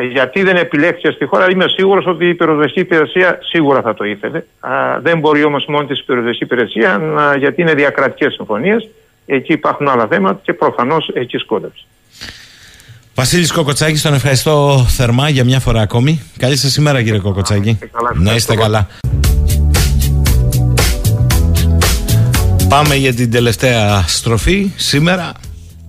γιατί δεν επιλέχθηκε στη χώρα, είμαι σίγουρος ότι η πυροσβεστική υπηρεσία σίγουρα θα το ήθελε. Α, δεν μπορεί όμως μόνη της η πυροσβεστική υπηρεσία, να, γιατί είναι διακρατικές συμφωνίες. Εκεί υπάρχουν άλλα θέματα και προφανώς εκεί σκόντεψε. Βασίλης Κοκοτσάκης, τον ευχαριστώ θερμά για μια φορά ακόμη. Καλή σας ημέρα, κύριε Κοκοτσάκη. Να είστε καλά. Πάμε για την τελευταία στροφή σήμερα,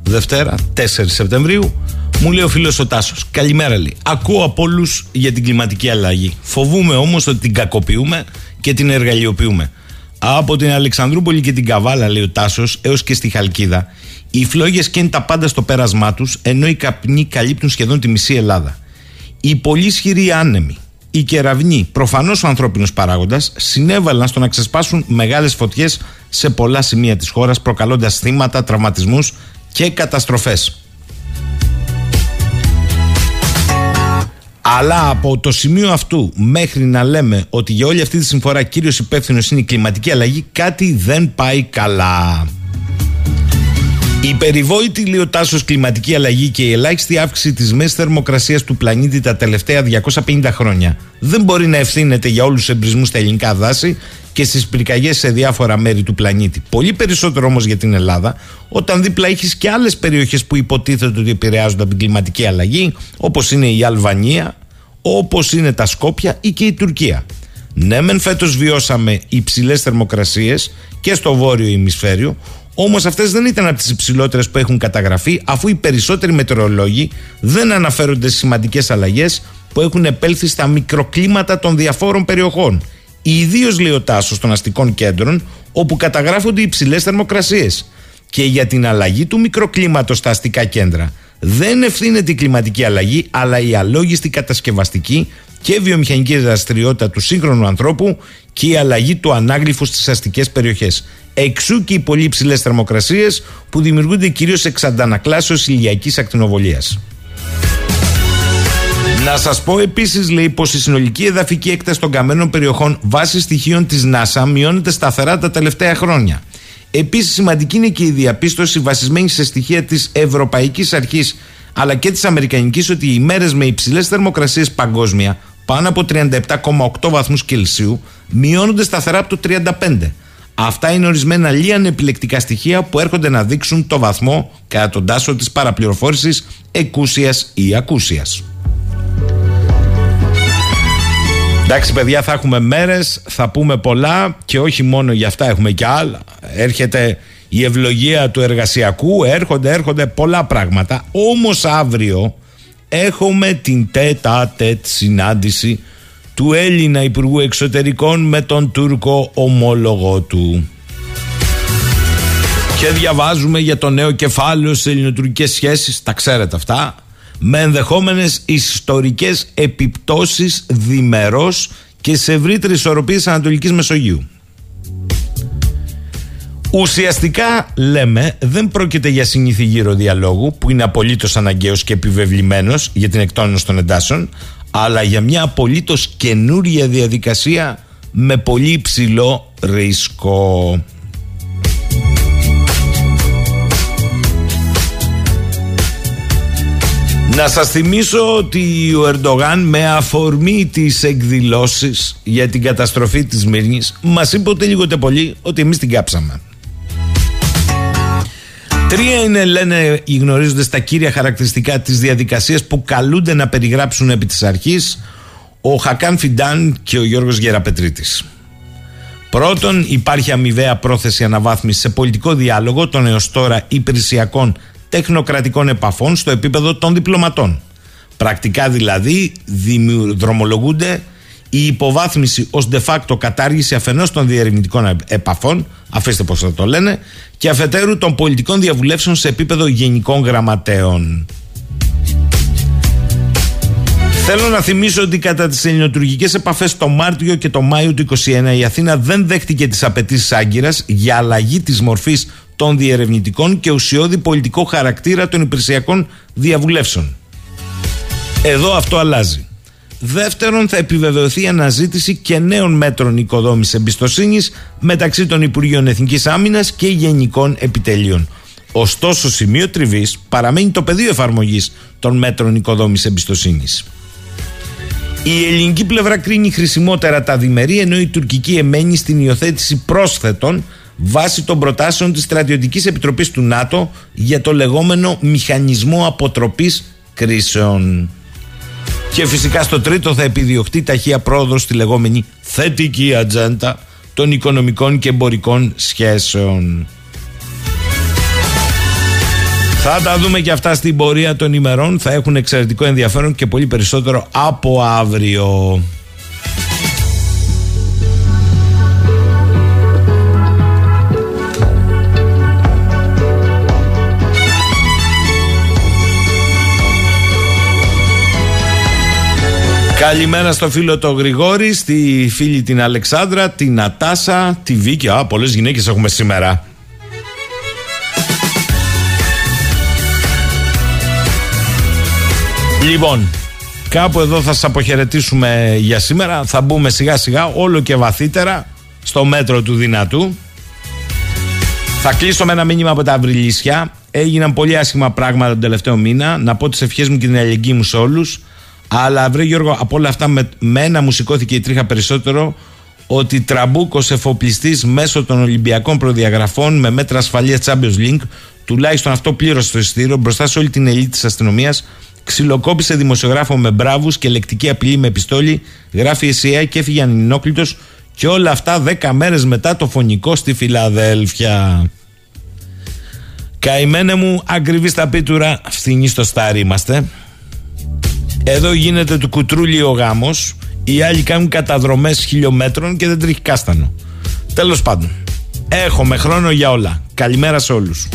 Δευτέρα, 4 Σεπτεμβρίου. Μου λέει ο φίλος ο Τάσος. Καλημέρα, λέει. Ακούω από όλους για την κλιματική αλλαγή. Φοβούμαι όμως ότι την κακοποιούμε και την εργαλειοποιούμε. Από την Αλεξανδρούπολη και την Καβάλα, λέει ο Τάσος, έως και στη Χαλκίδα, οι φλόγες καίνουν τα πάντα στο πέρασμά τους, ενώ οι καπνοί καλύπτουν σχεδόν τη μισή Ελλάδα. Οι πολύ ισχυροί άνεμοι, οι κεραυνοί, προφανώς ο ανθρώπινος παράγοντας, συνέβαλαν στο να ξεσπάσουν μεγάλες φωτιές σε πολλά σημεία της χώρας, προκαλώντας θύματα, τραυματισμούς και καταστροφές. Αλλά από το σημείο αυτού μέχρι να λέμε ότι για όλη αυτή τη συμφορά κύριος υπεύθυνος είναι η κλιματική αλλαγή, κάτι δεν πάει καλά. Η περιβόητη λιωτάσο κλιματική αλλαγή και η ελάχιστη αύξηση της μέσης θερμοκρασίας του πλανήτη τα τελευταία 250 χρόνια δεν μπορεί να ευθύνεται για όλους τους εμπρισμούς στα ελληνικά δάση και στις πυρκαγιές σε διάφορα μέρη του πλανήτη. Πολύ περισσότερο όμως για την Ελλάδα, όταν δίπλα έχεις και άλλες περιοχές που υποτίθεται ότι επηρεάζονται από την κλιματική αλλαγή, όπως είναι η Αλβανία, όπως είναι τα Σκόπια ή και η Τουρκία. Ναι, μεν φέτος βιώσαμε υψηλές θερμοκρασίες και στο βόρειο ημισφαίριο, Όμως αυτές δεν ήταν από τις υψηλότερες που έχουν καταγραφεί, αφού οι περισσότεροι μετεωρολόγοι δεν αναφέρονται στις σημαντικές αλλαγές που έχουν επέλθει στα μικροκλίματα των διαφόρων περιοχών. Ιδίως λέει ο Τάσος των αστικών κέντρων, όπου καταγράφονται υψηλές θερμοκρασίες. Και για την αλλαγή του μικροκλίματος στα αστικά κέντρα δεν ευθύνεται η κλιματική αλλαγή, αλλά η αλόγιστη κατασκευαστική και βιομηχανική δραστηριότητα του σύγχρονου ανθρώπου και η αλλαγή του ανάγλυφου στις αστικές περιοχές. Εξού και οι πολύ υψηλέ θερμοκρασίες που δημιουργούνται κυρίως εξ αντανακλάσεως ηλιακής ακτινοβολίας. Να σας πω επίσης, λέει, πως η συνολική εδαφική έκταση των καμένων περιοχών βάσει στοιχείων της ΝΑΣΑ μειώνεται σταθερά τα τελευταία χρόνια. Επίσης, σημαντική είναι και η διαπίστωση βασισμένη σε στοιχεία της Ευρωπαϊκής Αρχής αλλά και της Αμερικανικής ότι οι ημέρε με υψηλές θερμοκρασίες παγκόσμια, πάνω από 37,8 βαθμούς Κελσίου, μειώνονται σταθερά από το 35. Αυτά είναι ορισμένα λίγα επιλεκτικά στοιχεία που έρχονται να δείξουν το βαθμό κατά τον τάσο της παραπληροφόρησης εκούσιας ή ακούσιας. Εντάξει παιδιά θα έχουμε μέρες, θα πούμε πολλά και όχι μόνο για αυτά έχουμε και άλλα. Έρχεται η ευλογία του εργασιακού, έρχονται, έρχονται πολλά πράγματα. Όμως αύριο έχουμε την τέτα τέτ συνάντηση του Έλληνα Υπουργού Εξωτερικών με τον Τούρκο ομόλογο του. Και διαβάζουμε για το νέο κεφάλαιο σε ελληνοτουρκικές σχέσεις, τα ξέρετε αυτά, με ενδεχόμενες ιστορικές επιπτώσεις διμερός και σε ευρύτερη ισορροπία της Ανατολικής Μεσογείου. Ουσιαστικά λέμε δεν πρόκειται για συνήθι γύρω διαλόγου που είναι απολύτως αναγκαίος και επιβεβλημένος για την εκτόνωση των εντάσεων αλλά για μια απολύτως καινούρια διαδικασία με πολύ υψηλό ρίσκο. Να σας θυμίσω ότι ο Ερντογάν με αφορμή τις εκδηλώσεις για την καταστροφή της Μύρνης μας είπε ότι λίγο πολύ ότι εμείς την κάψαμε. Τρία είναι, λένε οι γνωρίζοντε, τα κύρια χαρακτηριστικά της διαδικασίας που καλούνται να περιγράψουν επί της αρχής ο Χακάν Φιντάν και ο Γιώργος Γεραπετρίτης. Πρώτον, υπάρχει αμοιβαία πρόθεση αναβάθμισης σε πολιτικό διάλογο των έως τώρα υπηρεσιακών τεχνοκρατικών επαφών στο επίπεδο των διπλωματών. Πρακτικά δηλαδή δρομολογούνται η υποβάθμιση ως de facto κατάργηση αφενός των διερευνητικών επαφών, αφήστε πώς θα το λένε, και αφετέρου των πολιτικών διαβουλεύσεων σε επίπεδο γενικών γραμματέων. Θέλω να θυμίσω ότι κατά τις ελληνοτουρκικές επαφές το Μάρτιο και το Μάιο του 2021 η Αθήνα δεν δέχτηκε τις απαιτήσεις Άγκυρας για αλλαγή της μορφής των διερευνητικών και ουσιώδη πολιτικό χαρακτήρα των υπηρεσιακών διαβουλεύσεων. Εδώ αυτό αλλάζει. Δεύτερον, θα επιβεβαιωθεί η αναζήτηση και νέων μέτρων οικοδόμησης εμπιστοσύνης μεταξύ των Υπουργείων Εθνικής Άμυνας και Γενικών Επιτελείων. Ωστόσο, σημείο τριβής παραμένει το πεδίο εφαρμογής των μέτρων οικοδόμησης εμπιστοσύνης. Η ελληνική πλευρά κρίνει χρησιμότερα τα διμερεί, ενώ η τουρκική εμένει στην υιοθέτηση πρόσθετων βάσει των προτάσεων της Στρατιωτικής Επιτροπής του ΝΑΤΟ για το λεγόμενο Μηχανισμό Αποτροπής Κρίσεων. Και φυσικά στο τρίτο θα επιδιωχτεί ταχεία πρόοδο στη λεγόμενη θετική ατζέντα των οικονομικών και εμπορικών σχέσεων. Θα τα δούμε και αυτά στην πορεία των ημερών. Θα έχουν εξαιρετικό ενδιαφέρον και πολύ περισσότερο από αύριο. Καλημέρα στο φίλο το Γρηγόρη, στη φίλη την Αλεξάνδρα, την Νατάσα, τη Βίκη. Α, πολλές γυναίκες έχουμε σήμερα. Λοιπόν, Κάπου εδώ θα σας αποχαιρετήσουμε για σήμερα. Θα μπούμε σιγά σιγά όλο και βαθύτερα στο μέτρο του δυνατού. Θα κλείσω με ένα μήνυμα από τα Αυριλίσια. Έγιναν πολύ άσχημα πράγματα τον τελευταίο μήνα. Να πω τις ευχές μου και την αλληλεγγύη μου σε όλους. Αλλά βρε Γιώργο, από όλα αυτά με, με ένα μου σηκώθηκε η τρίχα περισσότερο ότι τραμπούκος εφοπλιστής μέσω των Ολυμπιακών προδιαγραφών με μέτρα ασφαλείας Champions League, τουλάχιστον αυτό πλήρωσε το εισιτήριο μπροστά σε όλη την ελίτ της αστυνομίας, ξυλοκόπησε δημοσιογράφο με μπράβους και λεκτική απειλή με πιστόλι, γράφει η και έφυγε ανενόχλητος και όλα αυτά 10 μέρες μετά το φονικό στη Φιλαδέλφια. Καημένε μου, ακριβοί στα πίτουρα, φθηνοί στο στάρι είμαστε. Εδώ γίνεται του κουτρούλι ο γάμος οι άλλοι κάνουν καταδρομές χιλιόμετρων και δεν τρίχει κάστανο. Τέλος πάντων, έχουμε χρόνο για όλα. Καλημέρα σε όλους.